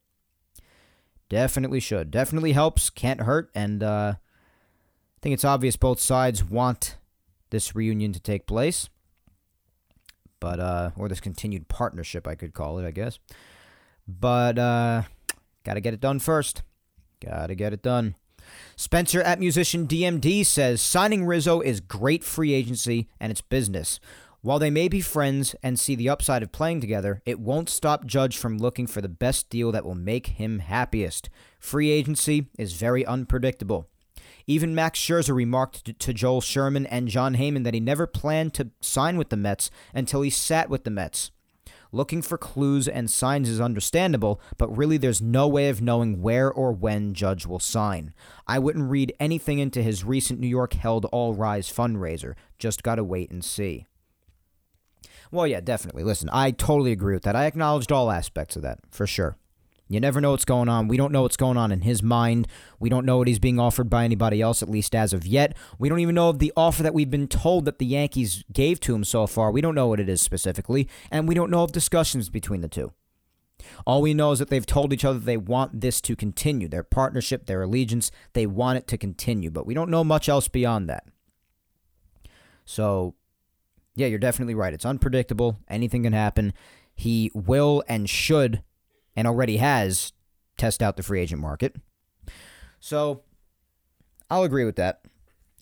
Definitely should. Definitely helps. Can't hurt. And uh, I think it's obvious both sides want this reunion to take place. But, uh, or this continued partnership, I could call it, I guess. But, uh, Got to get it done first. Got to get it done. Spencer at Musician DMD says signing Rizzo is great free agency and it's business. While they may be friends and see the upside of playing together, it won't stop Judge from looking for the best deal that will make him happiest. Free agency is very unpredictable. Even Max Scherzer remarked to Joel Sherman and Jon Heyman that he never planned to sign with the Mets until he sat with the Mets. Looking for clues and signs is understandable, but really there's no way of knowing where or when Judge will sign. I wouldn't read anything into his recent New York held All Rise fundraiser. Just gotta wait and see. Well, yeah, definitely. Listen, I totally agree with that. I acknowledged all aspects of that, for sure. You never know what's going on. We don't know what's going on in his mind. We don't know what he's being offered by anybody else, at least as of yet. We don't even know of the offer that we've been told that the Yankees gave to him so far. We don't know what it is specifically, and we don't know of discussions between the two. All we know is that they've told each other they want this to continue. Their partnership, their allegiance, they want it to continue, but we don't know much else beyond that. So, yeah, you're definitely right. It's unpredictable. Anything can happen. He will and should and already has test out the free agent market. So I'll agree with that.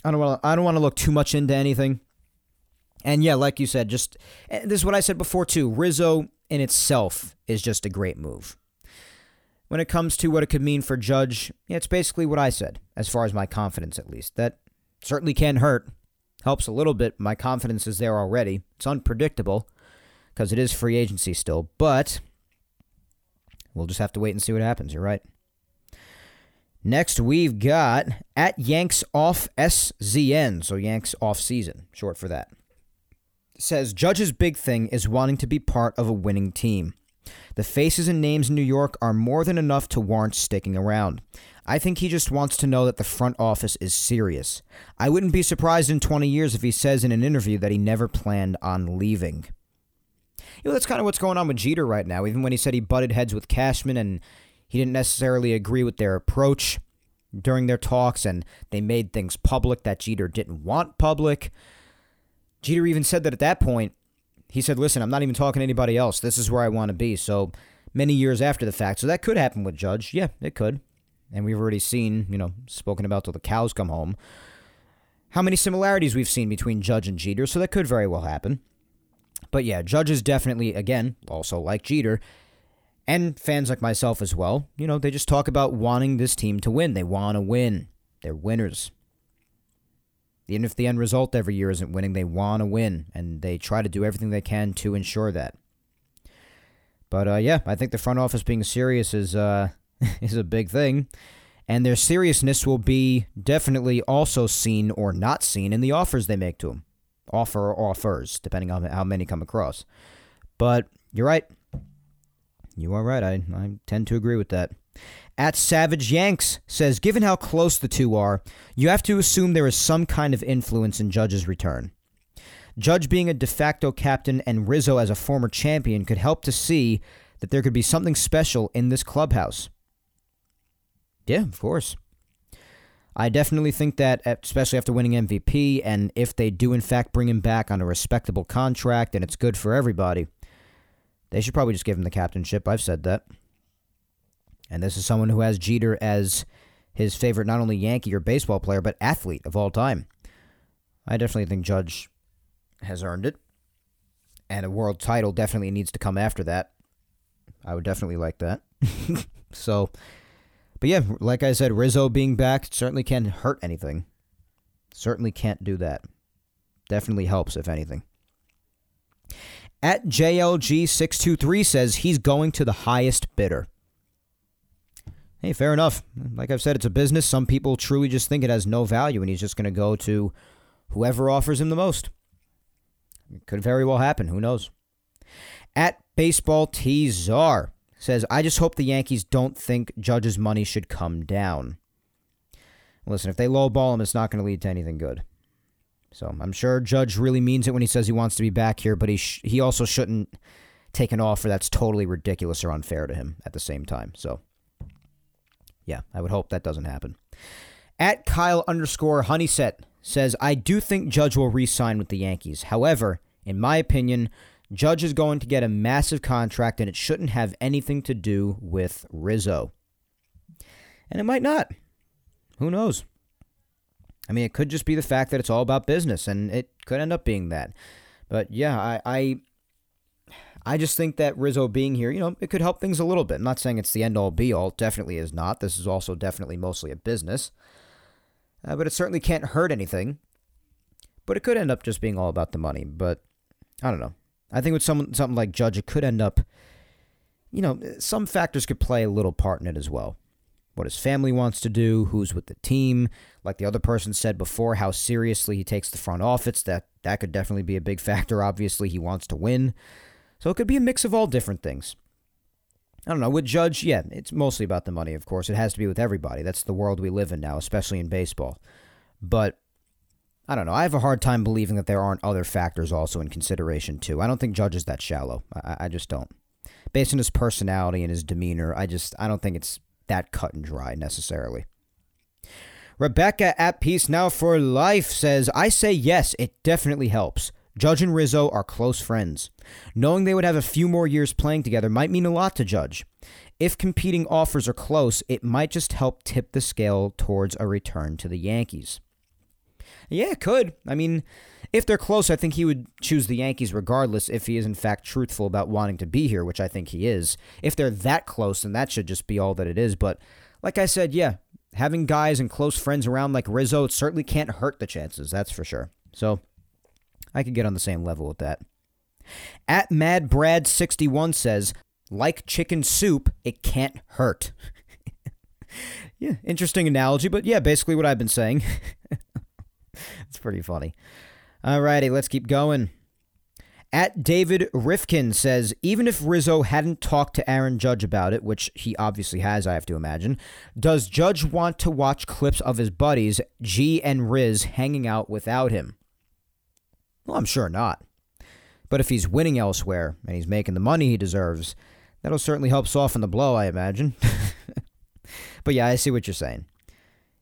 I don't want to, I don't want to look too much into anything. And yeah, like you said, just eh, this is what I said before too. Rizzo in itself is just a great move. When it comes to what it could mean for Judge, yeah, it's basically what I said, as far as my confidence at least. That certainly can hurt. Helps a little bit. My confidence is there already. It's unpredictable because it is free agency still, but We'll just have to wait and see what happens. You're right. Next, we've got at Yanks off SZN, so Yanks off season, short for that. Says Judge's big thing is wanting to be part of a winning team. The faces and names in New York are more than enough to warrant sticking around. I think he just wants to know that the front office is serious. I wouldn't be surprised in 20 years if he says in an interview that he never planned on leaving. You know, that's kind of what's going on with Jeter right now. Even when he said he butted heads with Cashman and he didn't necessarily agree with their approach during their talks, and they made things public that Jeter didn't want public. Jeter even said that at that point, he said, Listen, I'm not even talking to anybody else. This is where I want to be. So many years after the fact. So that could happen with Judge. Yeah, it could. And we've already seen, you know, spoken about till the cows come home, how many similarities we've seen between Judge and Jeter. So that could very well happen. But yeah, Judge is definitely, again, also like Jeter, and fans like myself as well, you know, they just talk about wanting this team to win. They want to win. They're winners. Even if the end result every year isn't winning, they want to win, and they try to do everything they can to ensure that. But uh, yeah, I think the front office being serious is uh, [laughs] is a big thing, and their seriousness will be definitely also seen or not seen in the offers they make to them, offer or offers, depending on how many come across. But you're right. You are right. I, I tend to agree with that. At Savage Yanks says, given how close the two are, you have to assume there is some kind of influence in Judge's return. Judge being a de facto captain and Rizzo as a former champion could help to see that there could be something special in this clubhouse. Yeah, of course. I definitely think that, especially after winning MVP, and if they do in fact bring him back on a respectable contract and it's good for everybody, they should probably just give him the captainship. I've said that. And this is someone who has Jeter as his favorite, not only Yankee or baseball player, but athlete of all time. I definitely think Judge has earned it. And a world title definitely needs to come after that. I would definitely like that. [laughs] so, but yeah, like I said, Rizzo being back certainly can't hurt anything. Certainly can't do that. Definitely helps, if anything. At JLG623 says he's going to the highest bidder. Hey, fair enough. Like I've said, it's a business. Some people truly just think it has no value and he's just going to go to whoever offers him the most. It could very well happen. Who knows? At Baseball T Czar says, I just hope the Yankees don't think Judge's money should come down. Listen, if they lowball him, it's not going to lead to anything good. So I'm sure Judge really means it when he says he wants to be back here, but he sh- he also shouldn't take an offer that's totally ridiculous or unfair to him at the same time. So yeah, I would hope that doesn't happen. At Kyle underscore Honeyset says, I do think Judge will re sign with the Yankees. However, in my opinion, Judge is going to get a massive contract and it shouldn't have anything to do with Rizzo. And it might not. Who knows? I mean, it could just be the fact that it's all about business, and it could end up being that. But yeah, I, I, I just think that Rizzo being here, you know, it could help things a little bit. I'm not saying it's the end all be all. Definitely is not. This is also definitely mostly a business. Uh, but it certainly can't hurt anything. But it could end up just being all about the money. But I don't know. I think with someone something like Judge, it could end up, you know, some factors could play a little part in it as well what his family wants to do, who's with the team. Like the other person said before, how seriously he takes the front office. That that could definitely be a big [laughs] factor. Obviously, he wants to win, so it could be a mix of all different things. I don't know. With Judge, yeah, it's mostly about the money. Of course, it has to be with everybody. That's the world we live in now, especially in baseball. But I don't know. I have a hard time believing that there aren't other factors also in consideration too. I don't think Judge is that shallow. I, I just don't. Based on his personality and his demeanor, I just I don't think it's that cut and dry necessarily. Rebecca at Peace Now for Life says, I say yes, it definitely helps. Judge and Rizzo are close friends. Knowing they would have a few more years playing together might mean a lot to Judge. If competing offers are close, it might just help tip the scale towards a return to the Yankees. Yeah, it could. I mean, if they're close, I think he would choose the Yankees regardless if he is in fact truthful about wanting to be here, which I think he is. If they're that close, then that should just be all that it is. But like I said, yeah, having guys and close friends around like Rizzo, it certainly can't hurt the chances, that's for sure. So I could get on the same level with that. At Mad Brad 61 says, like chicken soup, it can't hurt. [laughs] yeah, interesting analogy, but yeah, basically what I've been saying. [laughs] [laughs] it's pretty funny. Alrighty, let's keep going. At David Rifkin says, even if Rizzo hadn't talked to Aaron Judge about it, which he obviously has, I have to imagine, does Judge want to watch clips of his buddies, G and Riz, hanging out without him? Well, I'm sure not. But if he's winning elsewhere and he's making the money he deserves, that'll certainly help soften the blow, I imagine. [laughs] but yeah, I see what you're saying.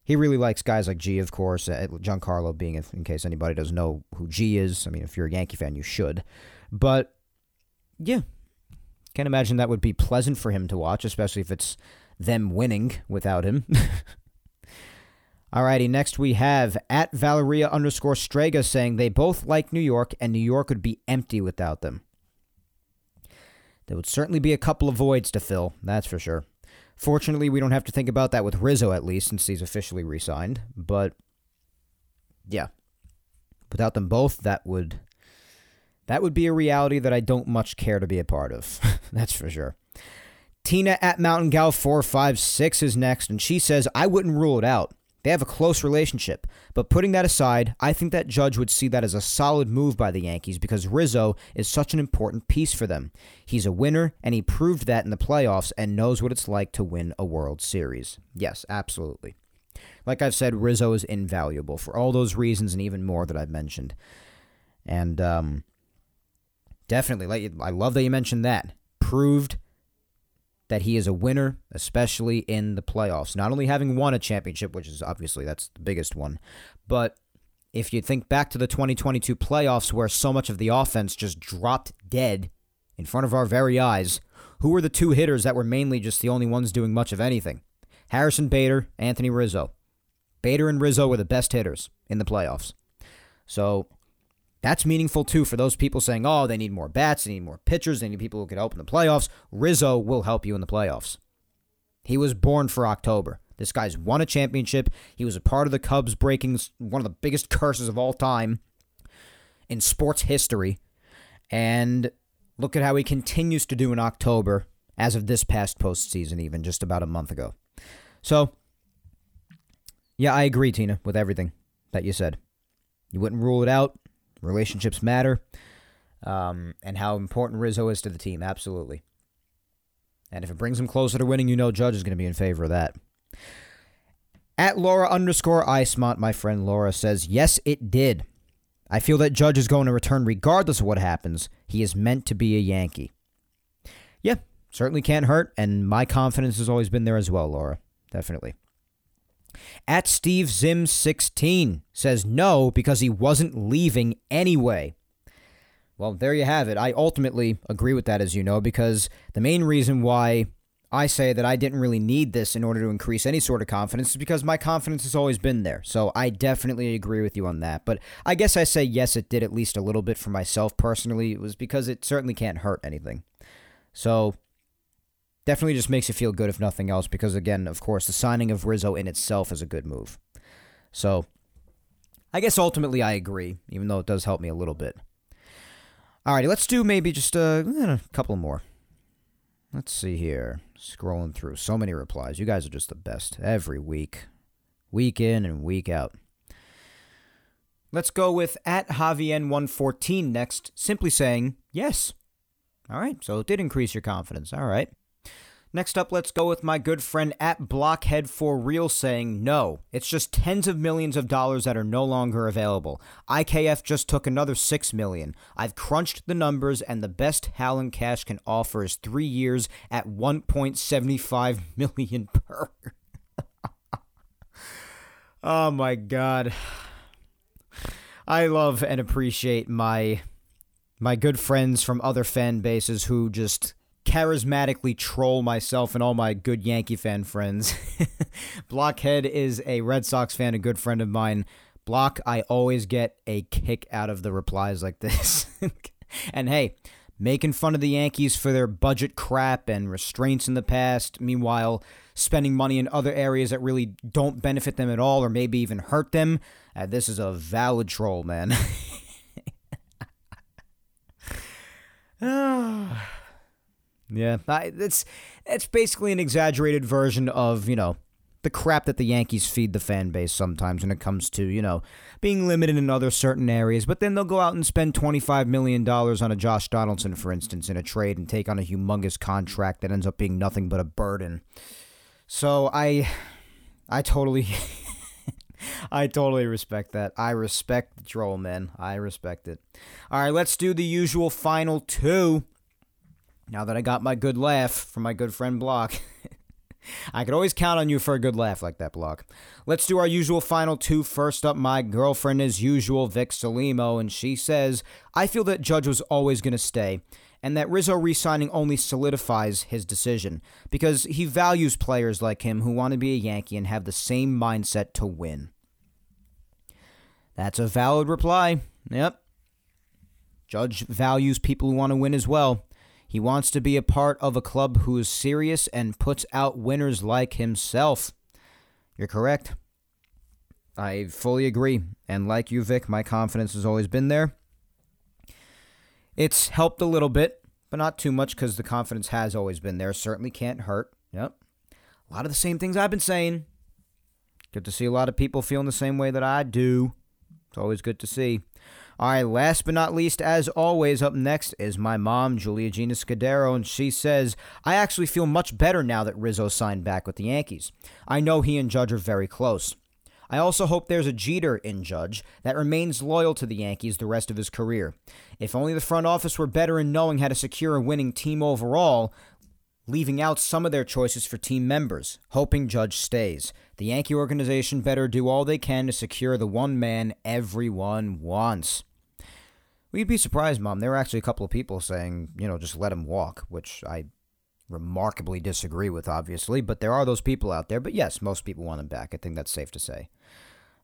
He really likes guys like G, of course. Uh, Giancarlo being, in case anybody doesn't know who G is. I mean, if you're a Yankee fan, you should. But yeah, can't imagine that would be pleasant for him to watch, especially if it's them winning without him. [laughs] Alrighty, next we have at Valeria underscore Strega saying they both like New York and New York would be empty without them. There would certainly be a couple of voids to fill, that's for sure. Fortunately, we don't have to think about that with Rizzo at least, since he's officially re signed. But yeah. Without them both, that would that would be a reality that I don't much care to be a part of. [laughs] That's for sure. Tina at Mountain Gal 456 is next, and she says, I wouldn't rule it out. They have a close relationship. But putting that aside, I think that Judge would see that as a solid move by the Yankees because Rizzo is such an important piece for them. He's a winner, and he proved that in the playoffs and knows what it's like to win a World Series. Yes, absolutely. Like I've said, Rizzo is invaluable for all those reasons and even more that I've mentioned. And um, definitely, I love that you mentioned that. Proved that he is a winner, especially in the playoffs. Not only having won a championship, which is obviously that's the biggest one, but if you think back to the 2022 playoffs where so much of the offense just dropped dead in front of our very eyes, who were the two hitters that were mainly just the only ones doing much of anything? Harrison Bader, Anthony Rizzo. Bader and Rizzo were the best hitters in the playoffs. So that's meaningful too for those people saying, oh, they need more bats, they need more pitchers, they need people who can help in the playoffs. Rizzo will help you in the playoffs. He was born for October. This guy's won a championship. He was a part of the Cubs breaking one of the biggest curses of all time in sports history. And look at how he continues to do in October as of this past postseason, even just about a month ago. So, yeah, I agree, Tina, with everything that you said. You wouldn't rule it out relationships matter, um, and how important Rizzo is to the team. Absolutely. And if it brings him closer to winning, you know Judge is going to be in favor of that. At Laura underscore Icemont, my friend Laura says, Yes, it did. I feel that Judge is going to return regardless of what happens. He is meant to be a Yankee. Yeah, certainly can't hurt, and my confidence has always been there as well, Laura. Definitely. At Steve Zim 16 says no because he wasn't leaving anyway. Well, there you have it. I ultimately agree with that, as you know, because the main reason why I say that I didn't really need this in order to increase any sort of confidence is because my confidence has always been there. So I definitely agree with you on that. But I guess I say yes, it did at least a little bit for myself personally. It was because it certainly can't hurt anything. So definitely just makes you feel good if nothing else because again of course the signing of rizzo in itself is a good move. So i guess ultimately i agree even though it does help me a little bit. Alrighty let's do maybe just a, a couple more. Let's see here. Scrolling through. So many replies. You guys are just the best every week. Week in and week out. Let's go with at javien114 next simply saying yes. All right so it did increase your confidence. All right Next up, let's go with my good friend at Blockhead for Real saying no. It's just tens of millions of dollars that are no longer available. IKF just took another six million. I've crunched the numbers, and the best Hal and Cash can offer is three years at 1.75 [laughs] million per. [laughs] oh my god. [sighs] I love and appreciate my my good friends from other fan bases who just charismatically troll myself and all my good Yankee fan friends. Blockhead is a Red Sox fan, a good friend of mine. Block, I always get a kick out of the replies like this. and hey, making fun of the Yankees for their budget crap and restraints in the past, meanwhile, spending money in other areas that really don't benefit them at all or maybe even hurt them. Uh, this is a valid troll, man. Yeah, I, it's it's basically an exaggerated version of you know the crap that the Yankees feed the fan base sometimes when it comes to, you know, being limited in other certain areas. But then they'll go out and spend $25 million on a Josh Donaldson, for instance, in a trade and take on a humongous contract that ends up being nothing but a burden. So I. I totally. [laughs] I totally respect that. I respect the troll, man. I respect it. All right, let's do the usual final two. Now that I got my good laugh from my good friend Block. [laughs] I could always count on you for a good laugh like that, Block. Let's do our usual final two. First up, my girlfriend, as usual, Vic Salimo, and she says, I feel that Judge was always going to stay, and that Rizzo re signing only solidifies his decision because he values players like him who want to be a Yankee and have the same mindset to win. That's a valid reply. Yep. Judge values people who want to win as well. He wants to be a part of a club who is serious and puts out winners like himself. You're correct. I fully agree. And like you, Vic, my confidence has always been there. It's helped a little bit, but not too much because the confidence has always been there. Certainly can't hurt. Yep. A lot of the same things I've been saying. Good to see a lot of people feeling the same way that I do. It's always good to see. All right, last but not least, as always, up next is my mom, Julia Gina Scudero, and she says, I actually feel much better now that Rizzo signed back with the Yankees. I know he and Judge are very close. I also hope there's a Jeter in Judge that remains loyal to the Yankees the rest of his career. If only the front office were better in knowing how to secure a winning team overall, leaving out some of their choices for team members, hoping Judge stays. The Yankee organization better do all they can to secure the one man everyone wants. You'd be surprised, Mom. There are actually a couple of people saying, you know, just let him walk, which I remarkably disagree with, obviously, but there are those people out there. But yes, most people want him back. I think that's safe to say.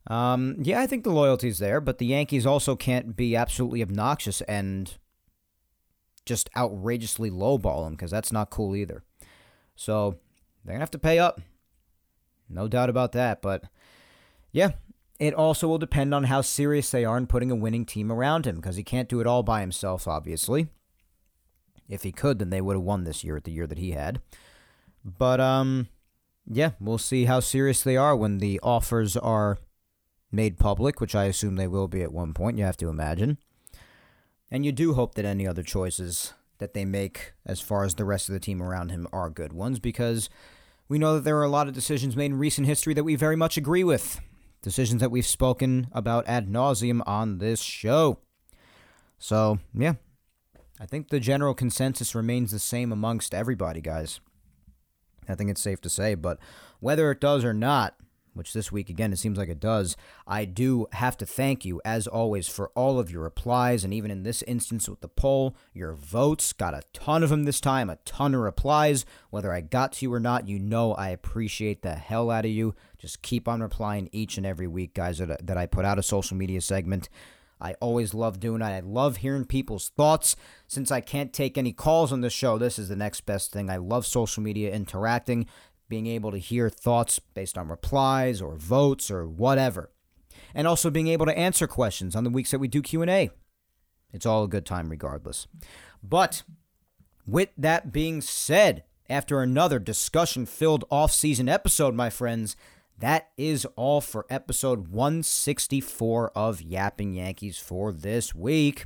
Um, yeah, I think the loyalty's there, but the Yankees also can't be absolutely obnoxious and just outrageously lowball him because that's not cool either. So they're to have to pay up. No doubt about that. But yeah, it also will depend on how serious they are in putting a winning team around him because he can't do it all by himself, obviously. If he could, then they would have won this year at the year that he had. But um yeah, we'll see how serious they are when the offers are made public, which I assume they will be at one point, you have to imagine. And you do hope that any other choices that they make as far as the rest of the team around him are good ones because we know that there are a lot of decisions made in recent history that we very much agree with. Decisions that we've spoken about ad nauseum on this show. So, yeah, I think the general consensus remains the same amongst everybody, guys. I think it's safe to say, but whether it does or not, which this week again it seems like it does, I do have to thank you as always for all of your replies and even in this instance with the poll, your votes got a ton of them this time, a ton of replies. Whether I got to you or not, you know I appreciate the hell out of you. Just keep on replying each and every week, guys, that, that I put out a social media segment. I always love doing it. I love hearing people's thoughts. Since I can't take any calls on the show, this is the next best thing. I love social media interacting being able to hear thoughts based on replies or votes or whatever. And also being able to answer questions on the weeks that we do Q&A. It's all a good time regardless. But with that being said, after another discussion-filled off-season episode, my friends, that is all for episode 164 of Yapping Yankees for this week.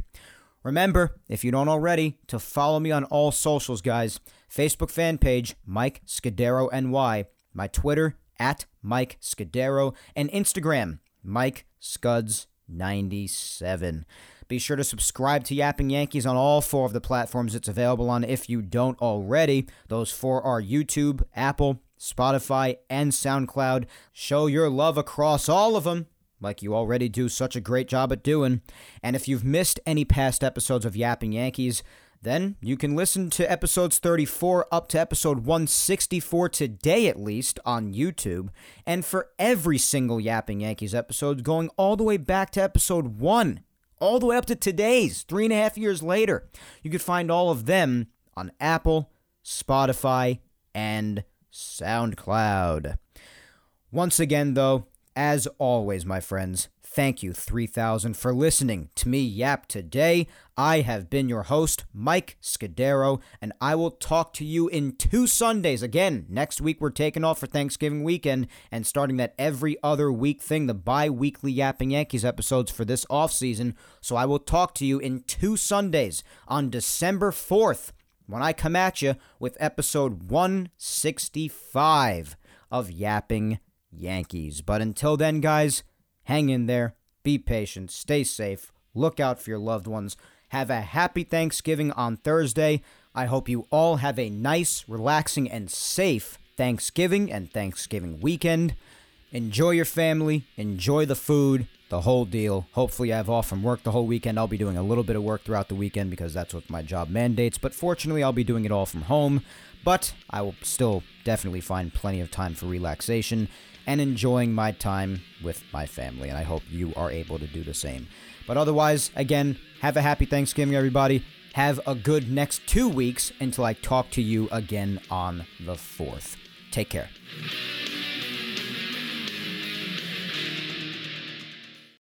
Remember, if you don't already, to follow me on all socials, guys. Facebook fan page, Mike Scudero NY. My Twitter, at Mike Scudero. And Instagram, Mike Scuds97. Be sure to subscribe to Yapping Yankees on all four of the platforms it's available on if you don't already. Those four are YouTube, Apple, Spotify, and SoundCloud. Show your love across all of them like you already do such a great job at doing. And if you've missed any past episodes of Yapping Yankees, then you can listen to episodes 34 up to episode 164 today at least on YouTube. And for every single Yapping Yankees episode, going all the way back to episode 1, all the way up to today's, three and a half years later, you can find all of them on Apple, Spotify, and SoundCloud. Once again, though, as always, my friends, thank you 3000 for listening to me yap today. I have been your host, Mike Scudero, and I will talk to you in two Sundays. Again, next week we're taking off for Thanksgiving weekend and starting that every other week thing, the bi weekly Yapping Yankees episodes for this off season. So I will talk to you in two Sundays on December 4th when I come at you with episode 165 of Yapping Yankees. But until then, guys, hang in there, be patient, stay safe, look out for your loved ones. Have a happy Thanksgiving on Thursday. I hope you all have a nice, relaxing, and safe Thanksgiving and Thanksgiving weekend. Enjoy your family, enjoy the food, the whole deal. Hopefully, I have off from work the whole weekend. I'll be doing a little bit of work throughout the weekend because that's what my job mandates, but fortunately, I'll be doing it all from home. But I will still definitely find plenty of time for relaxation and enjoying my time with my family, and I hope you are able to do the same. But otherwise, again, have a happy Thanksgiving, everybody. Have a good next two weeks until I talk to you again on the 4th. Take care.